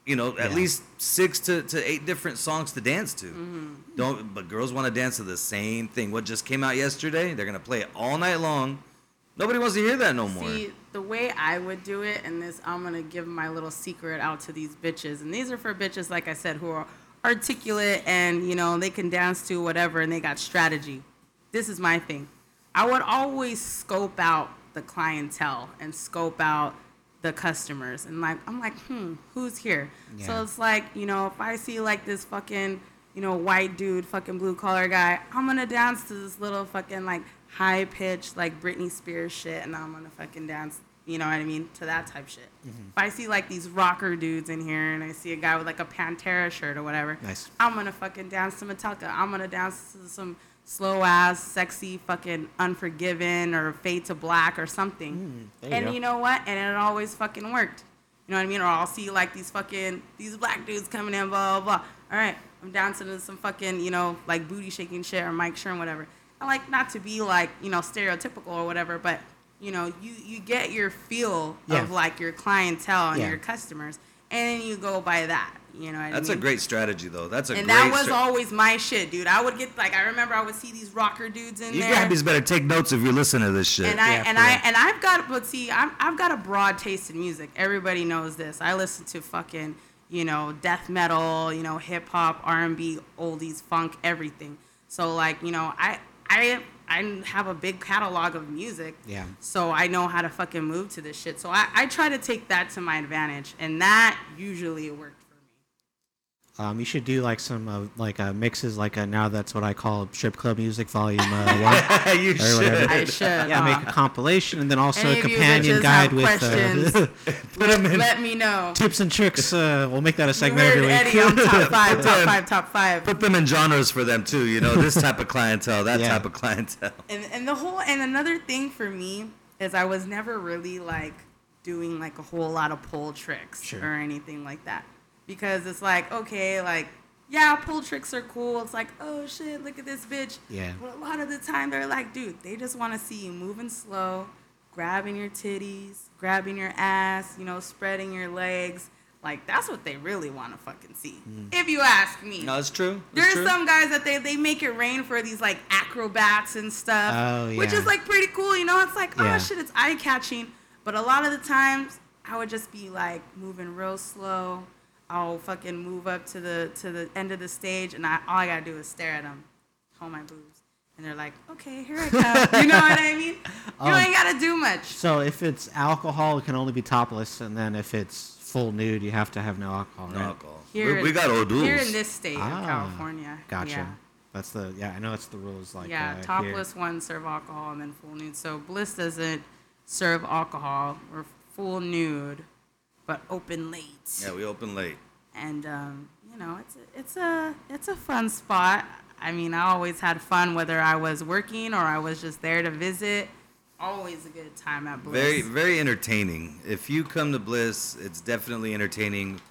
you know, at Yeah. least six to, to eight different songs to dance to. Mm-hmm. Don't but girls want to dance to the same thing. What just came out yesterday? They're gonna play it all night long. Nobody wants to hear that no more. See, the way I would do it, and this, I'm gonna give my little secret out to these bitches, and these are for bitches, like I said, who are articulate and you know they can dance to whatever, and they got strategy. This is my thing. I would always scope out the clientele and scope out the customers, and like I'm like, hmm, who's here? So it's like you know, if I see like this fucking you know white dude, fucking blue collar guy, I'm gonna dance to this little fucking like high pitched like Britney Spears shit, and I'm gonna fucking dance. You know what I mean? To that type shit. Mm-hmm. If I see like these rocker dudes in here, and I see a guy with like a Pantera shirt or whatever, Nice. I'm gonna fucking dance to Metallica. I'm gonna dance to some slow ass, sexy, fucking Unforgiven or Fade to Black or something. Mm, there you and go. you know what? And it always fucking worked. You know what I mean? Or I'll see like these fucking these black dudes coming in, blah blah blah. All right, I'm dancing to some fucking you know like booty shaking shit or Mike Sherm whatever. I like not to be like you know stereotypical or whatever, but you know you you get your feel Yeah. of like your clientele and Yeah. your customers, and then you go by that. You know what That's I a mean? great strategy though. That's a and great that was stra- always my shit, dude. I would get like I remember I would see these rocker dudes in there. You there. guys better take notes if you're listening to this shit. and I Yeah, and for I real. and I've got but see I'm, I've got a broad taste in music. Everybody knows this. I listen to fucking you know death metal, you know hip hop, R and B, oldies, funk, everything. So like you know I I I have a big catalog of music. Yeah. So I know how to fucking move to this shit. So I, I try to take that to my advantage, and that usually worked for me. Um, you should do like some uh, like uh, mixes, like uh, now that's what I call strip club music volume uh, [laughs] one. you Or whatever. should. I should. yeah, huh? make a compilation and then also Any a companion guide with questions, uh, [laughs] Put 'em in. Let me know. tips and tricks. Uh, we'll make that a segment heard every week. Eddie on top [laughs] five, top five, top five. Put them in genres for them too. You know, this type of clientele, that Yeah. type of clientele. And and the whole and another thing for me is I was never really like doing like a whole lot of pull tricks Sure. or anything like that because it's like okay like yeah pull tricks are cool it's like oh shit look at this bitch Yeah. but a lot of the time they're like dude they just want to see you moving slow grabbing your titties grabbing your ass you know spreading your legs like that's what they really want to fucking see hmm. if you ask me No, it's true. It's there's true. some guys that they, they make it rain for these like acrobats and stuff, Oh, yeah. which is like pretty cool. You know, it's like oh, Yeah. oh shit, it's eye catching. But a lot of the times, I would just be like moving real slow. I'll fucking move up to the to the end of the stage, and I all I gotta do is stare at them, hold my boobs, and they're like, okay, here I come. [laughs] you know what I mean? You Um, ain't gotta do much. So if it's alcohol, it can only be topless, and then if it's full nude, you have to have no alcohol. No right? alcohol. Here, we, we got old here in this state Ah, of California. Gotcha. Yeah. That's the yeah. I know that's the rules. Like yeah, uh, here. topless ones serve alcohol and then full nude. So Bliss doesn't serve alcohol. We're full nude, but open late. Yeah, we open late. And um, you know, it's a, it's a it's a fun spot. I mean, I always had fun whether I was working or I was just there to visit. Always a good time at Bliss. Very, very entertaining. If you come to Bliss, it's definitely entertaining,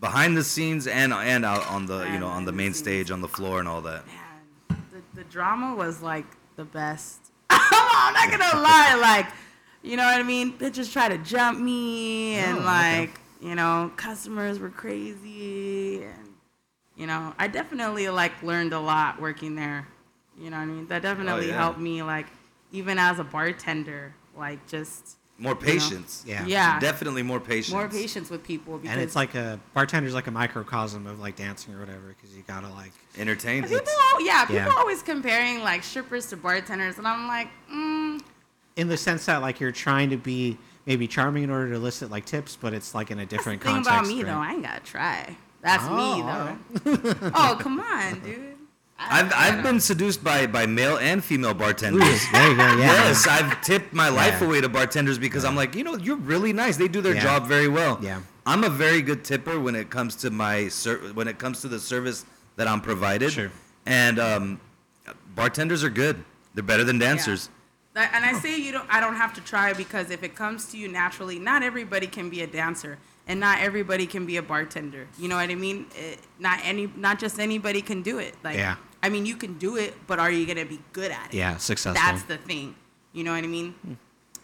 behind the scenes and and out on the you know on the the main scenes. stage on the floor and all that. man, the, the drama was like the best. [laughs] I'm not gonna lie, like, you know what I mean? Bitches try to jump me, and Oh, okay. like, you know, customers were crazy, and you know, I definitely like learned a lot working there. You know what I mean? That definitely yeah. helped me, like, even as a bartender, like just More patience. Yeah. yeah, Definitely more patience. more patience with people because And it's like a bartender's like a microcosm of like dancing or whatever, because you gotta like Entertain. people, al- yeah, people Yeah. always comparing like strippers to bartenders, and I'm like, mm, in the sense that like you're trying to be maybe charming in order to elicit like tips, but it's like in a different That's the thing context. about me right? though, I ain't gotta try. That's Oh, me though. [laughs] oh come on, dude. I- I've I've been seduced by by male and female bartenders. Ooh, there you go. Yeah. Yes, I've tipped my life Yeah. away to bartenders because I'm like, you know, you're really nice. They do their Yeah. job very well. Yeah. I'm a very good tipper when it comes to my ser- when it comes to the service that I'm provided. Sure. And um, bartenders are good. They're better than dancers. And I say you don't. I don't have to try because if it comes to you naturally, not everybody can be a dancer, and not everybody can be a bartender. You know what I mean? It, not any, not just anybody can do it. Like, Yeah. I mean, you can do it, but are you gonna be good at it? Yeah, successful. That's the thing. You know what I mean?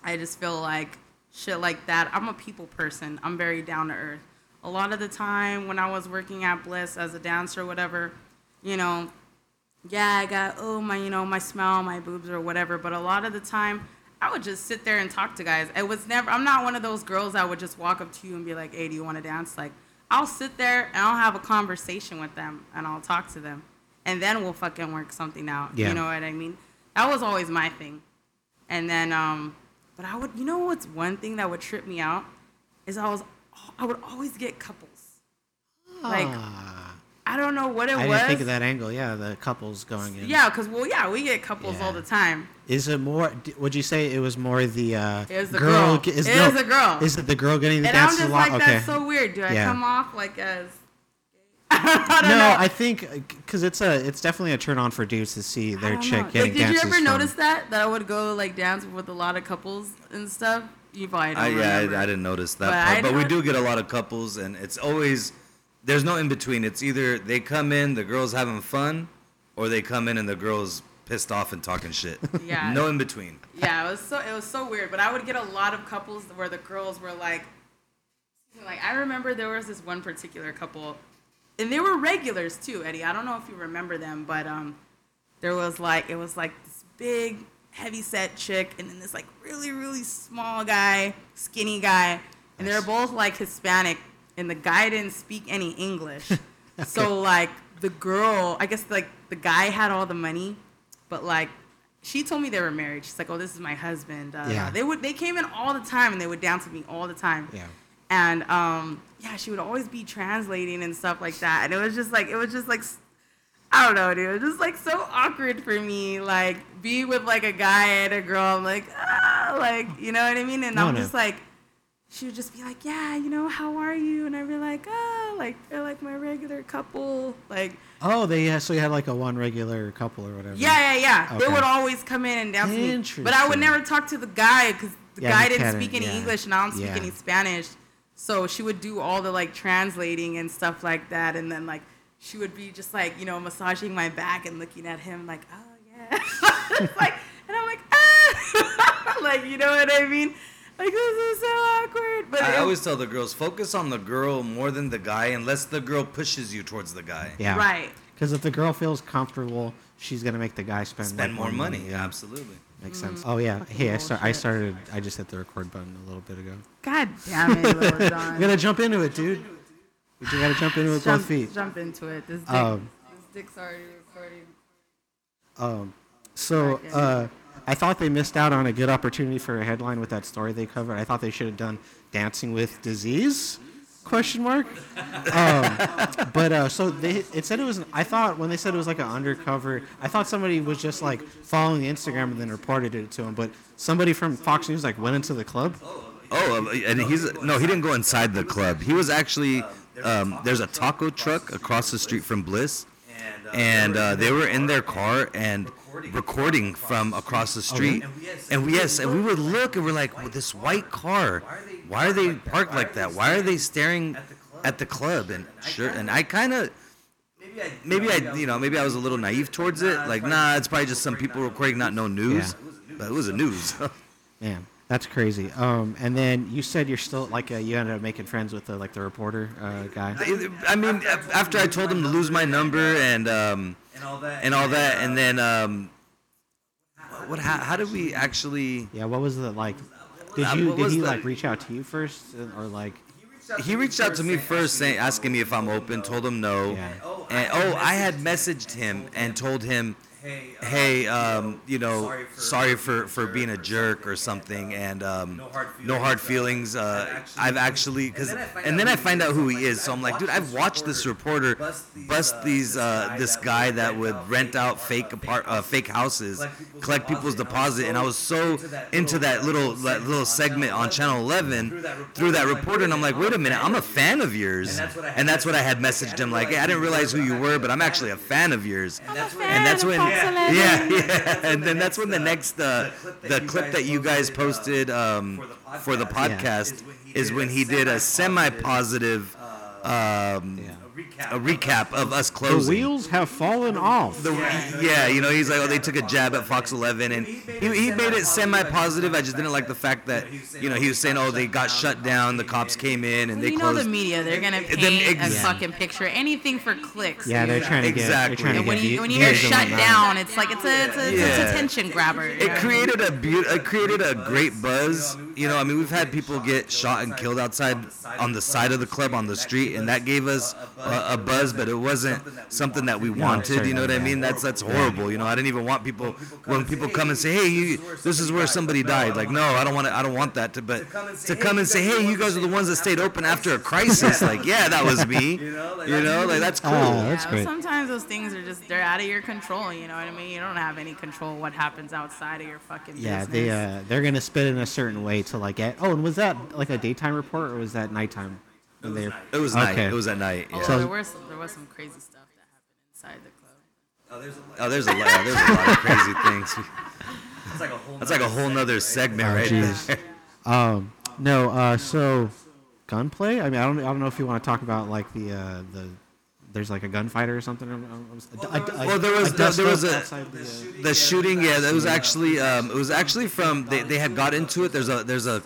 I just feel like shit like that. I'm a people person. I'm very down to earth. a lot of the time when I was working at Bliss as a dancer or whatever, you know, yeah, I got oh my you know my smell, my boobs or whatever. But a lot of the time, I would just sit there and talk to guys. It was never. I'm not one of those girls that would just walk up to you and be like, "Hey, do you want to dance?" Like, I'll sit there and I'll have a conversation with them and I'll talk to them, and then we'll fucking work something out. Yeah. You know what I mean? That was always my thing. And then, um, but I would, you know, what's one thing that would trip me out is I was, I would always get couples. Like, Ah, I don't know what it I was. didn't think of that angle. Yeah, the couples going in. Yeah, cause well, yeah, we get couples all the time. Is it more? Would you say it was more the uh, It was the girl. ge- Is, It no, was the girl. Is it the girl getting the And I'm just a lot? like, okay. that's so weird. Do I Yeah. come off like as? [laughs] I no, know. I think because it's a it's definitely a turn on for dudes to see their chick know. getting like, did you ever from- notice that that I would go like dance with a lot of couples and stuff? You probably don't I, yeah. I, I didn't notice that But part, but we do get a lot of couples, and it's always there's no in between. It's either they come in, the girls having fun, or they come in and the girls pissed off and talking shit. Yeah. no in between. Yeah, it was so it was so weird. But I would get a lot of couples where the girls were like, like I remember there was this one particular couple, and they were regulars too, Eddie. I don't know if you remember them, but um, there was like it was like this big, heavy set chick, and then this like really really small guy, skinny guy, and they're both like Hispanic, and the guy didn't speak any English, [laughs] so like the girl, I guess like the guy had all the money, but like she told me they were married. She's like, "Oh, this is my husband." Uh, Yeah. They would they came in all the time and they would dance with me all the time. Yeah. And um, yeah, she would always be translating and stuff like that. And it was just like it was just like I don't know, dude. It was just like so awkward for me, like be with like a guy and a girl. I'm like, ah, like you know what I mean? And No, I'm no. just like, she would just be like, yeah, you know, how are you? And I'd be like, oh, like they're like my regular couple, like. Oh, they so you had like a one regular couple or whatever. Yeah, yeah, yeah. They Okay. would always come in and dance with me. But I would Interesting. never talk to the guy because the Yeah, guy you didn't speak any yeah. English and I don't speak Yeah. any Spanish. So she would do all the like translating and stuff like that. And then like she would be just like, you know, massaging my back and looking at him like, oh, yeah. [laughs] Like, and I'm like, ah. [laughs] like, you know what I mean? Like, this is so awkward. But I it- always tell the girls focus on the girl more than the guy, unless the girl pushes you towards the guy. Yeah. Right. Because if the girl feels comfortable, she's gonna make the guy spend Spend like, more money. Yeah, absolutely. Makes sense. Oh yeah. Hey, I start. I started. I just hit the record button a little bit ago. God [laughs] damn it, Lil You Jon. gotta jump into it, dude. You just gotta jump into it with jump, both feet. jump into it. This dick, Um, this dick's already recording. Um, so uh, I thought they missed out on a good opportunity for a headline with that story they covered. I thought they should have done "Dancing with Disease?" Question mark. Um, but uh, so they it said it was. I thought when they said it was like an undercover, I thought somebody was just like following the Instagram and then reported it to him. But somebody from Fox News like went into the club. Oh, uh, and he's no, he didn't go inside the club. He was actually um, there's a taco truck across the street from Bliss, and uh, they were in their car and recording from across the street. And we yes, and we would look and we're like, well, this white car, why are they parked like that? Why are they staring at the club? And sure, and I kind of. Maybe I, you know, maybe I was a little naive towards it. Like, nah, it's probably just some people recording, not no news. But it was a news. Man, [laughs] that's crazy. Um, and then you said you're still like uh, you ended up making friends with the like the reporter uh, guy. I mean, after I told him to lose my number and um, and all that, and then um, what? How, how did we actually? Yeah, what was it like? Did Uh, you did he like reach out to you first uh, or like? He reached out to me first, saying, asking me if I'm open. Told him no, Yeah. and oh, I had messaged him and told him, hey, um, you know, sorry for for being a jerk or something, and um, no hard feelings. Uh, I've actually, cause, and then I find out who he is. So I'm like, dude, I've watched this reporter bust these uh, this guy that would rent out fake apart uh, fake houses, collect people's deposit, and I was so into that little that little segment on Channel 11 through that reporter, and I'm like, wait a minute, I'm a fan of yours, and that's what I had messaged him like, hey, I didn't realize who you were, but I'm actually a fan of yours, and that's when, yeah, yeah, and then that's when the next uh, the clip that you guys posted um, for the podcast is when he did a semi-positive. Um, a recap of us closed. The closing. wheels have fallen off. The, yeah, you know, he's like, oh, they took a jab at Fox 11, and he, he made it semi-positive. I just didn't like the fact that, you know, he was saying, oh, they got shut down, the cops came in, and they you know closed. the media, they're gonna Them paint a ex- fucking picture, anything for clicks. Yeah, they're trying to get. Exactly. They're trying to And when get you view- when you hear views and shut whatnot. down, it's like it's a it's a, it's Yeah. a attention grabber. you it know? created a beaut- it created a great buzz. You know, I mean, we've had people get shot and killed outside on the side of the club on the street, and that gave us a, a buzz. But it wasn't something that we wanted. You know what I mean? That's that's horrible. You know, I didn't even want people when people come and say, "Hey, you, this is where somebody died." Like, no, I don't want to. I don't want that. To, but to come and say, "Hey, you guys are the ones that stayed open after a crisis." Like, yeah, that was me. [laughs] You know, like that's cool. Oh, that's great. Sometimes those things are just they're out of your control. You know what I mean? You don't have any control what happens outside of your fucking Yeah, business. they uh, they're gonna spit in a certain way to like get. Oh, and was that like a daytime report or was that nighttime? When they- It was night. Okay. It was at night. Oh, Yeah. So- there was there was some crazy stuff that happened inside the club. Oh, there's a lot. There's a lot of crazy [laughs] things. That's like a whole nother segment Oh, right jeez. there. Um, no. Uh, so gunplay. I mean, I don't. I don't know if you want to talk about like the uh, the. There's like a gunfighter or something. um, um, Well, there was a there was a outside the, uh, the shooting. Yeah, that was actually um, it was actually from they, they had got into it. There's a there's a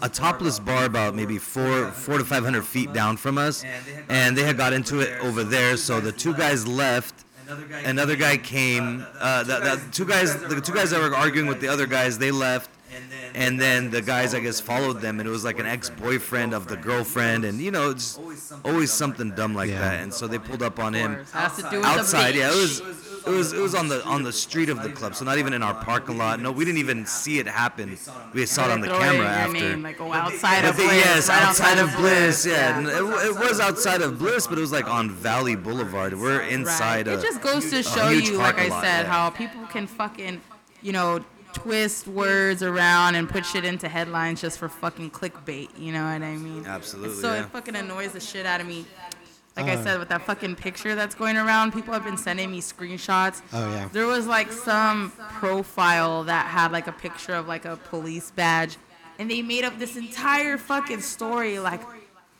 a topless bar about maybe four four to five hundred feet down from us, and they had got into it over there. So the two guys left. Another guy came. Uh, the, the two guys the two guys that were arguing with the other guys they left. And then the guys, I guess, followed them, and it was like an ex-boyfriend of the girlfriend, and you know, it's always something dumb like Yeah. that. And so they pulled up on him Of course, has to do with outside. Yeah, it was it was it was on the on the street of the club, so not even in our parking lot. No, we didn't even see it happen. We saw it on the Throw it in camera your after. Like oh, go outside of Bliss. yes, outside of Bliss. Yeah, it, it was outside of Bliss, but it was like on Valley Boulevard. We're inside. Right. A, It just goes to show you, like I said, how people can fucking, you know, twist words around and put shit into headlines just for fucking clickbait. You know what I mean? Absolutely, So yeah. it fucking annoys the shit out of me. Like I Uh. said, with that fucking picture that's going around, people have been sending me screenshots. Oh, yeah. There was like some profile that had like a picture of like a police badge, and they made up this entire fucking story like,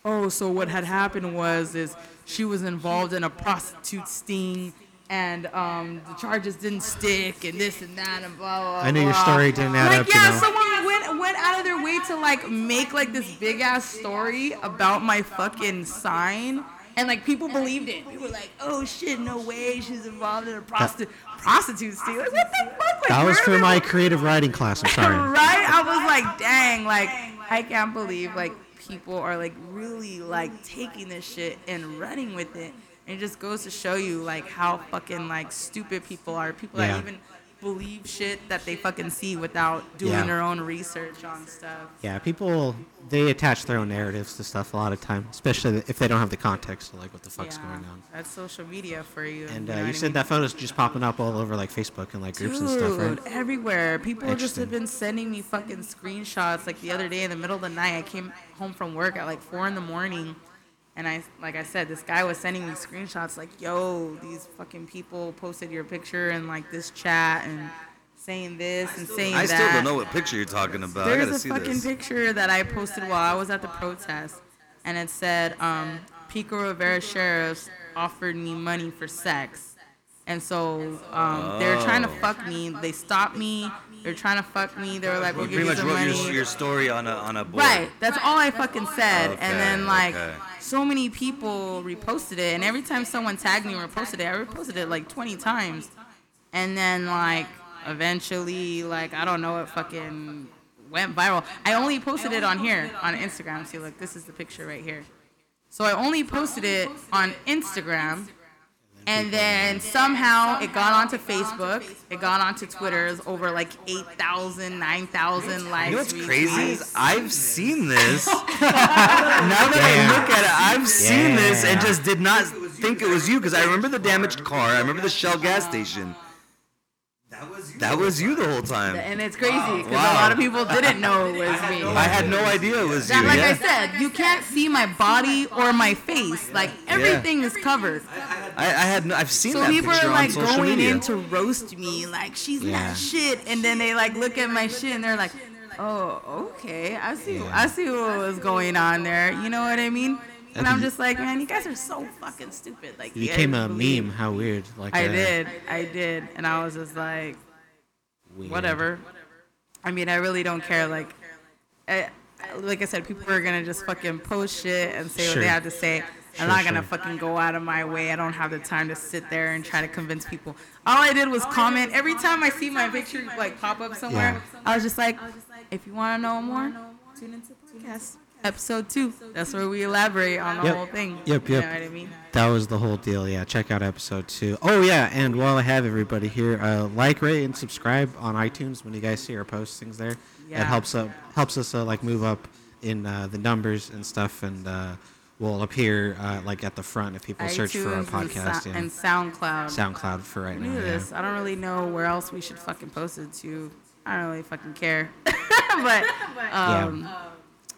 oh, so what had happened was is she was involved in a prostitute sting. And um, the charges didn't stick, and this and that, and blah blah. I know your story didn't add like, up, you yeah, know. someone went went out of their way to like make like this big ass story about my fucking sign, and like people believed it. People were like, "Oh shit, no way, she's involved in a prostitute prostitute sting." Like, what the fuck? Like, that was for my creative writing class. I'm sorry. [laughs] right? I was like, dang, like I can't believe like people are like really like taking this shit and running with it. And it just goes to show you like how fucking like stupid people are. People Yeah. that even believe shit that they fucking see without doing Yeah. their own research on stuff. Yeah, people they attach their own narratives to stuff a lot of time, especially if they don't have the context of like what the fuck's yeah, going on. That's social media for you. And you uh, know you I said mean? that photo's just popping up all over like Facebook and like groups and stuff, right? Dude, everywhere. People just have been sending me fucking screenshots. Like the other day in the middle of the night, I came home from work at like four in the morning, and I, like I said, this guy was sending me screenshots. Like, yo, these fucking people posted your picture in like this chat and saying this and saying that. I still don't know what picture you're talking about. I gotta a see fucking this. picture that I posted while I was at the protest, and it said, um, "Pico Rivera sheriffs offered me money for sex." And so um, they were trying to Oh. fuck me. They stopped me. They were trying to fuck me. They were like, "We'll You give pretty you much wrote your, your story on a on a board. Right. That's all I fucking said. Okay, and then like okay. So many people reposted it, and every time someone tagged me and reposted it, I reposted it like 20 times. And then like eventually, like I don't know, it fucking went viral. I only posted it on here on Instagram. See, look, this is the picture right here. So I only posted it on Instagram. And then somehow it got onto Facebook. It got onto Twitter's over like 8,000, 9,000 likes. You know what's crazy I've seen this. [laughs] now that I look at it, I've seen this and just did not think it was you because I remember the damaged car. I remember the Shell gas station. That was you the whole time. And it's crazy because Wow. a lot of people didn't know it [laughs] was me. I had no idea it was you. That, like yeah. I said, you can't see my body or my face. Like everything is covered. I, I had no, I've seen So that people are like on going media. in to roast me, like she's Yeah. not shit, and then they like look at my shit and they're like, "Oh, okay, I see, I see what was going on there." You know what I mean? And I'm just like, man, you guys are so fucking stupid. Like, You you became a believe- meme. How weird. Like I uh, did, I did, and I was just like, weird. whatever. I mean, I really don't care. Like, I, like I said, people are gonna just fucking post shit and say what they have to say. I'm Sure, not gonna sure. fucking go out of my way. I don't have the time to sit there and try to convince people. All I did was comment. Every time I see my picture like pop up somewhere, yeah. I was just like, if you want to know more, tune into the podcast. Episode two. That's where we elaborate on the Yep. whole thing. Yep, You yep. know what I mean? That was the whole deal. Yeah, check out episode two. Oh yeah, and while I have everybody here, uh, like, rate, and subscribe on iTunes when you guys see our postings there. Yeah. It helps up helps us uh, like move up in uh, the numbers and stuff, and uh, we'll appear uh, like at the front if people search for our iTunes and podcast. Sou- yeah. and SoundCloud. SoundCloud for right now. at Yeah. I don't really know where else we should fucking post it to. I don't really fucking care. [laughs] but um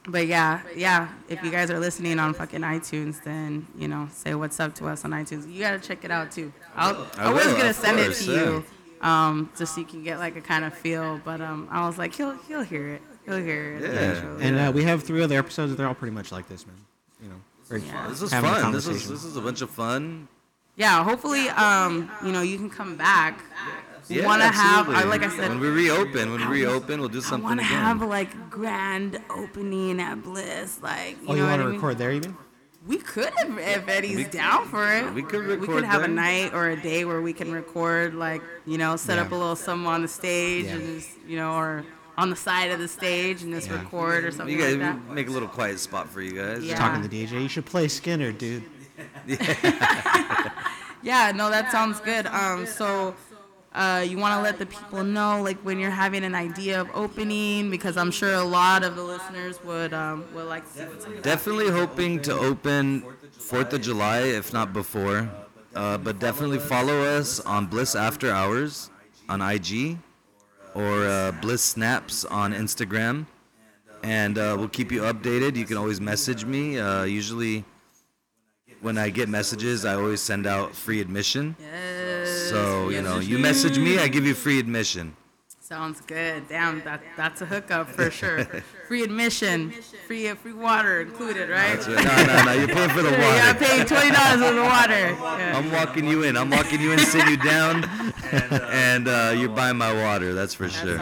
but yeah, yeah. If you guys are listening on fucking iTunes, then you know, say what's up to us on iTunes. You gotta check it out too. I'll, I, I was gonna send it to you, um, just so you can get like a kind of feel. But um, I was like, he'll he'll hear it. He'll hear it. Yeah. And uh, we have three other episodes. They're all pretty much like this, man. You know, Yeah. This is having fun. This is this was a bunch of fun. yeah, hopefully, um, you know, you can come back. We Yeah, want to have, absolutely. uh, like I said, when we reopen, when we reopen, we'll do I something want to again. have like grand opening at Bliss, like you Oh, know you what want I to mean? record there, even? We could if, if Eddie's down for it. we could record. We could have a night or a day where we can record, like you know, set up a little something on the stage Yeah. and just you know, or on the side of the stage and just Yeah. record or something You guys like that. make a little quiet spot for you guys. Yeah. Talking to the DJ, you should play Skinner, dude. [laughs] Yeah, no, that sounds good. Um, so. Uh, you want to let the people know, like when you're having an idea of opening, because I'm sure a lot of the listeners would um, would like to see what's up. Definitely hoping to open Fourth of July, if not before. Uh, but definitely follow us on Bliss After Hours on IG or uh, Bliss Snaps on Instagram, and uh, we'll keep you updated. You can always message me. Uh, usually, when I get messages, I always send out free admission. Yes. So you know, yes, you message me, I give you free admission. Sounds good. Damn, that that's a hookup for [laughs] sure. free admission, free free water included, right? So, no, no, no, you're paying for the [laughs] water. Yeah, water. paying twenty dollars for the water. Yeah. [laughs] I'm walking you in. I'm walking you in, sitting you down, and uh, you're buying my water. That's for That sure.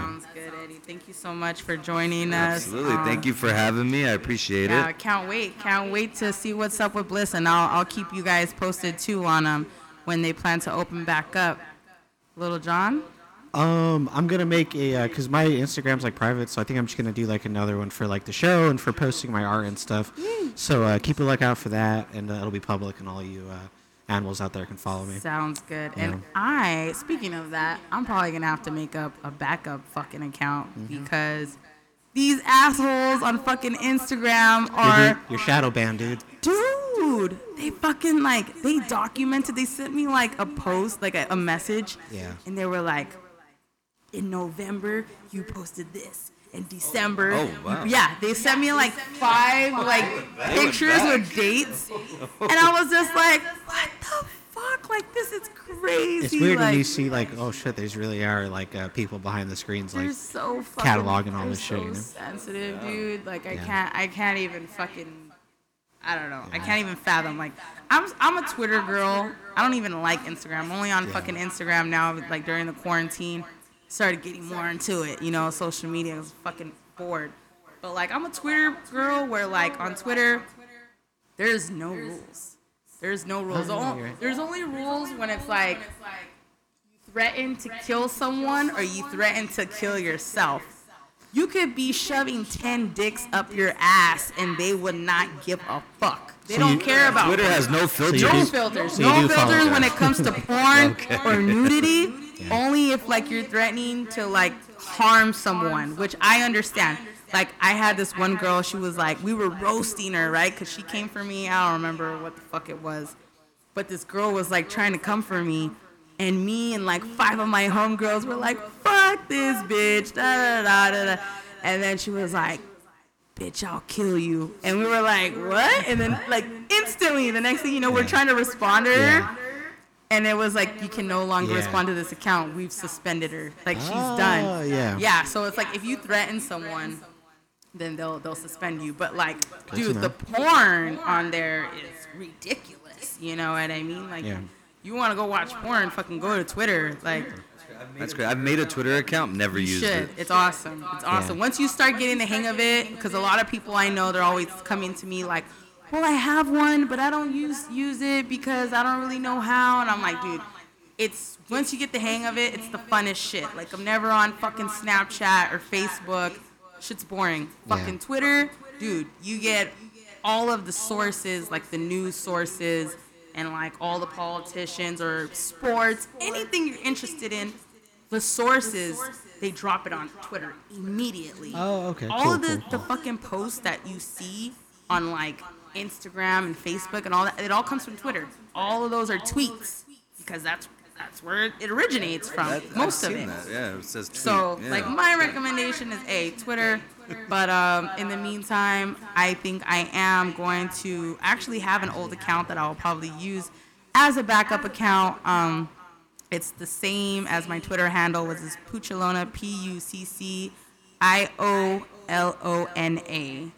Sounds good, Eddie. Thank you so much for joining us. Absolutely. Um, Thank you for having me. I appreciate Yeah, it. can't wait. Can't wait to see what's up with Bliss, and I'll I'll keep you guys posted too on um when they plan to open back up. Little John. Um, I'm gonna make a because my Instagram's like private, so I think I'm just gonna do like another one for like the show and for posting my art and stuff. So uh, keep a lookout for that, and uh, it'll be public, and all you uh, animals out there can follow me. Sounds good. Yeah. And I, speaking of that, I'm probably gonna have to make up a backup fucking account Mm-hmm. because these assholes on fucking Instagram You're, are, the- you're shadow banned, dude. dude. They fucking like they documented. They sent me like a post, like a, a message, Yeah. and they were like, in November you posted this. In December, Oh, wow. yeah, they sent me like five like pictures with dates, and I was just like, "What the fuck? Like this is crazy." It's weird like, when you see like, oh shit, there's really are like uh, people behind the screens, like so fucking cataloging all they're this shit, so you know? sensitive, dude. Like I Yeah. can't, I can't even fucking. I don't know. I can't even fathom. Like I'm, I'm a Twitter girl. I don't even like Instagram. I'm only on Yeah. fucking Instagram now. Like during the quarantine, started getting more into it. You know, social media I was fucking bored. But like I'm a Twitter girl, where like on Twitter, there's no rules. There's no rules. O- you're right. There's only rules when it's like you threaten to kill someone or you threaten to kill yourself. You could be shoving 10 dicks up your ass and they would not give a fuck. They So don't you- care about Twitter has no filters. you no do- filters. so no do follow filters that. when it comes to [laughs] porn Okay. or nudity. Only if like you're threatening to like harm someone, which I understand. Like I had this one girl, she was like, we were roasting her, right? Cause she came for me. I don't remember what the fuck it was, but this girl was like trying to come for me, and me and like five of my homegirls were like, fuck this bitch, da da da da da, and then she was like, bitch, I'll kill you. And we were like, what? And then, like, instantly, the next thing you know, we're trying to respond to her. Yeah. And it was like, you can no longer Yeah. respond to this account. We've suspended her. Like, she's Ah, done. yeah. Yeah. So it's like, if you threaten someone, then they'll they'll suspend you. But like, to dude, the porn on there is ridiculous. You know what I mean? Like, Yeah. you want to go watch porn? Fucking go to Twitter. Like, That's great. I've made a Twitter account, never you used should. it. It's awesome. It's awesome. Once you start getting the hang of it, because a lot of people I know, they're always coming to me like, "Well, I have one, but I don't use use it because I don't really know how." And I'm like, dude, it's once you get the hang of it, it's the funnest shit. Like I'm never on fucking Snapchat or Facebook. Shit's boring. Yeah. Fucking Twitter, dude, you get all of the sources, like the news sources, and like all the politicians or sports, anything you're interested in, the sources they drop it on Twitter immediately. Oh, okay, All cool, of the, cool. the fucking posts that you see on like Instagram and Facebook and all that, it all comes from Twitter. All of those are tweets because that's that's where it originates from. That- I've most of seen it. That. Yeah, it says tweet. So, yeah. like, my recommendation is a Twitter. But um, in the meantime, I think I am going to actually have an old account that I'll probably use as a backup account. Um, it's the same as my Twitter handle, which is Pucciolona, P U C C I O L O N A.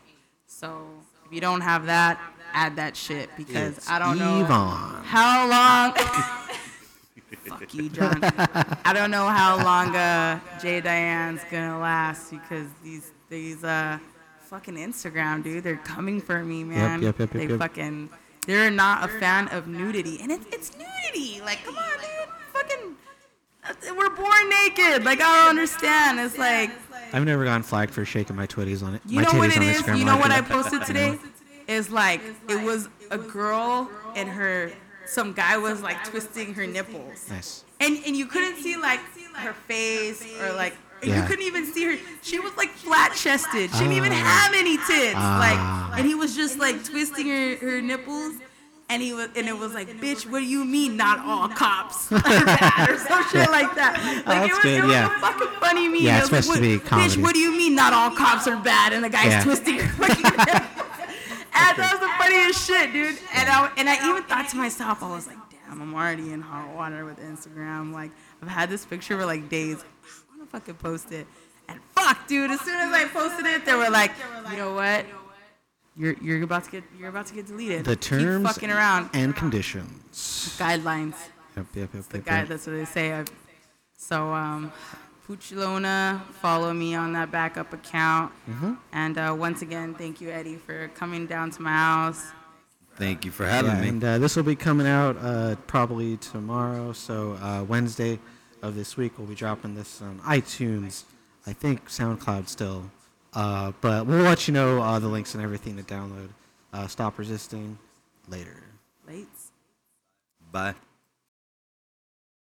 So if you don't have that, add that shit because It's I don't know Yvonne. how long. [laughs] Fuck you, John. I don't know how long uh, Jay Diane's gonna last because these these uh fucking Instagram dude, they're coming for me, man. yep, yep, yep, they fucking they're not a fan of nudity, and it's it's nudity. Like, come on, dude, fucking. uh, We're born naked. Like I don't understand. It's like I've never gotten flagged for shaking my twitties on it. you my know what it is? Instagram You know like what I posted [laughs] today? Is like it was a girl and her some guy was like twisting her nipples. Nice. And and you couldn't see like her face or like you couldn't even see her. She was like flat chested. She didn't even Ah. have any tits. Ah. Like and he was just like twisting her, her nipples. And he was, and it was like, bitch, what do you mean not all cops [laughs] are bad or some shit like that? Like that's it was, good, it was yeah. a fucking funny meme. Yeah, It it's supposed like, to be comedy. Bitch, what do you mean not all cops are bad? And the guy's Yeah. twisting her [laughs] fucking. And that was the funniest shit, dude. And I and I even thought to myself, I was like, damn, I'm already in hot water with Instagram. Like I've had this picture for like days. I want to fucking post it. And fuck, dude, as soon as I posted it, they were like, you know what? You're you're about to get you're about to get deleted. The Keep terms fucking around. and conditions. Guidelines. Yep, yep, yep, The yep, guy, yep. that's what they say. i so, um, Pucciolona, follow me on that backup account. Mm-hmm. And uh, once again, thank you, Eddie, for coming down to my house. Thank you for having Yeah, me. and uh, this will be coming out uh, probably tomorrow. So uh, Wednesday of this week, we'll be dropping this on iTunes. I think SoundCloud still, uh, but we'll let you know uh, the links and everything to download. Uh, Stop resisting later. Late. Bye.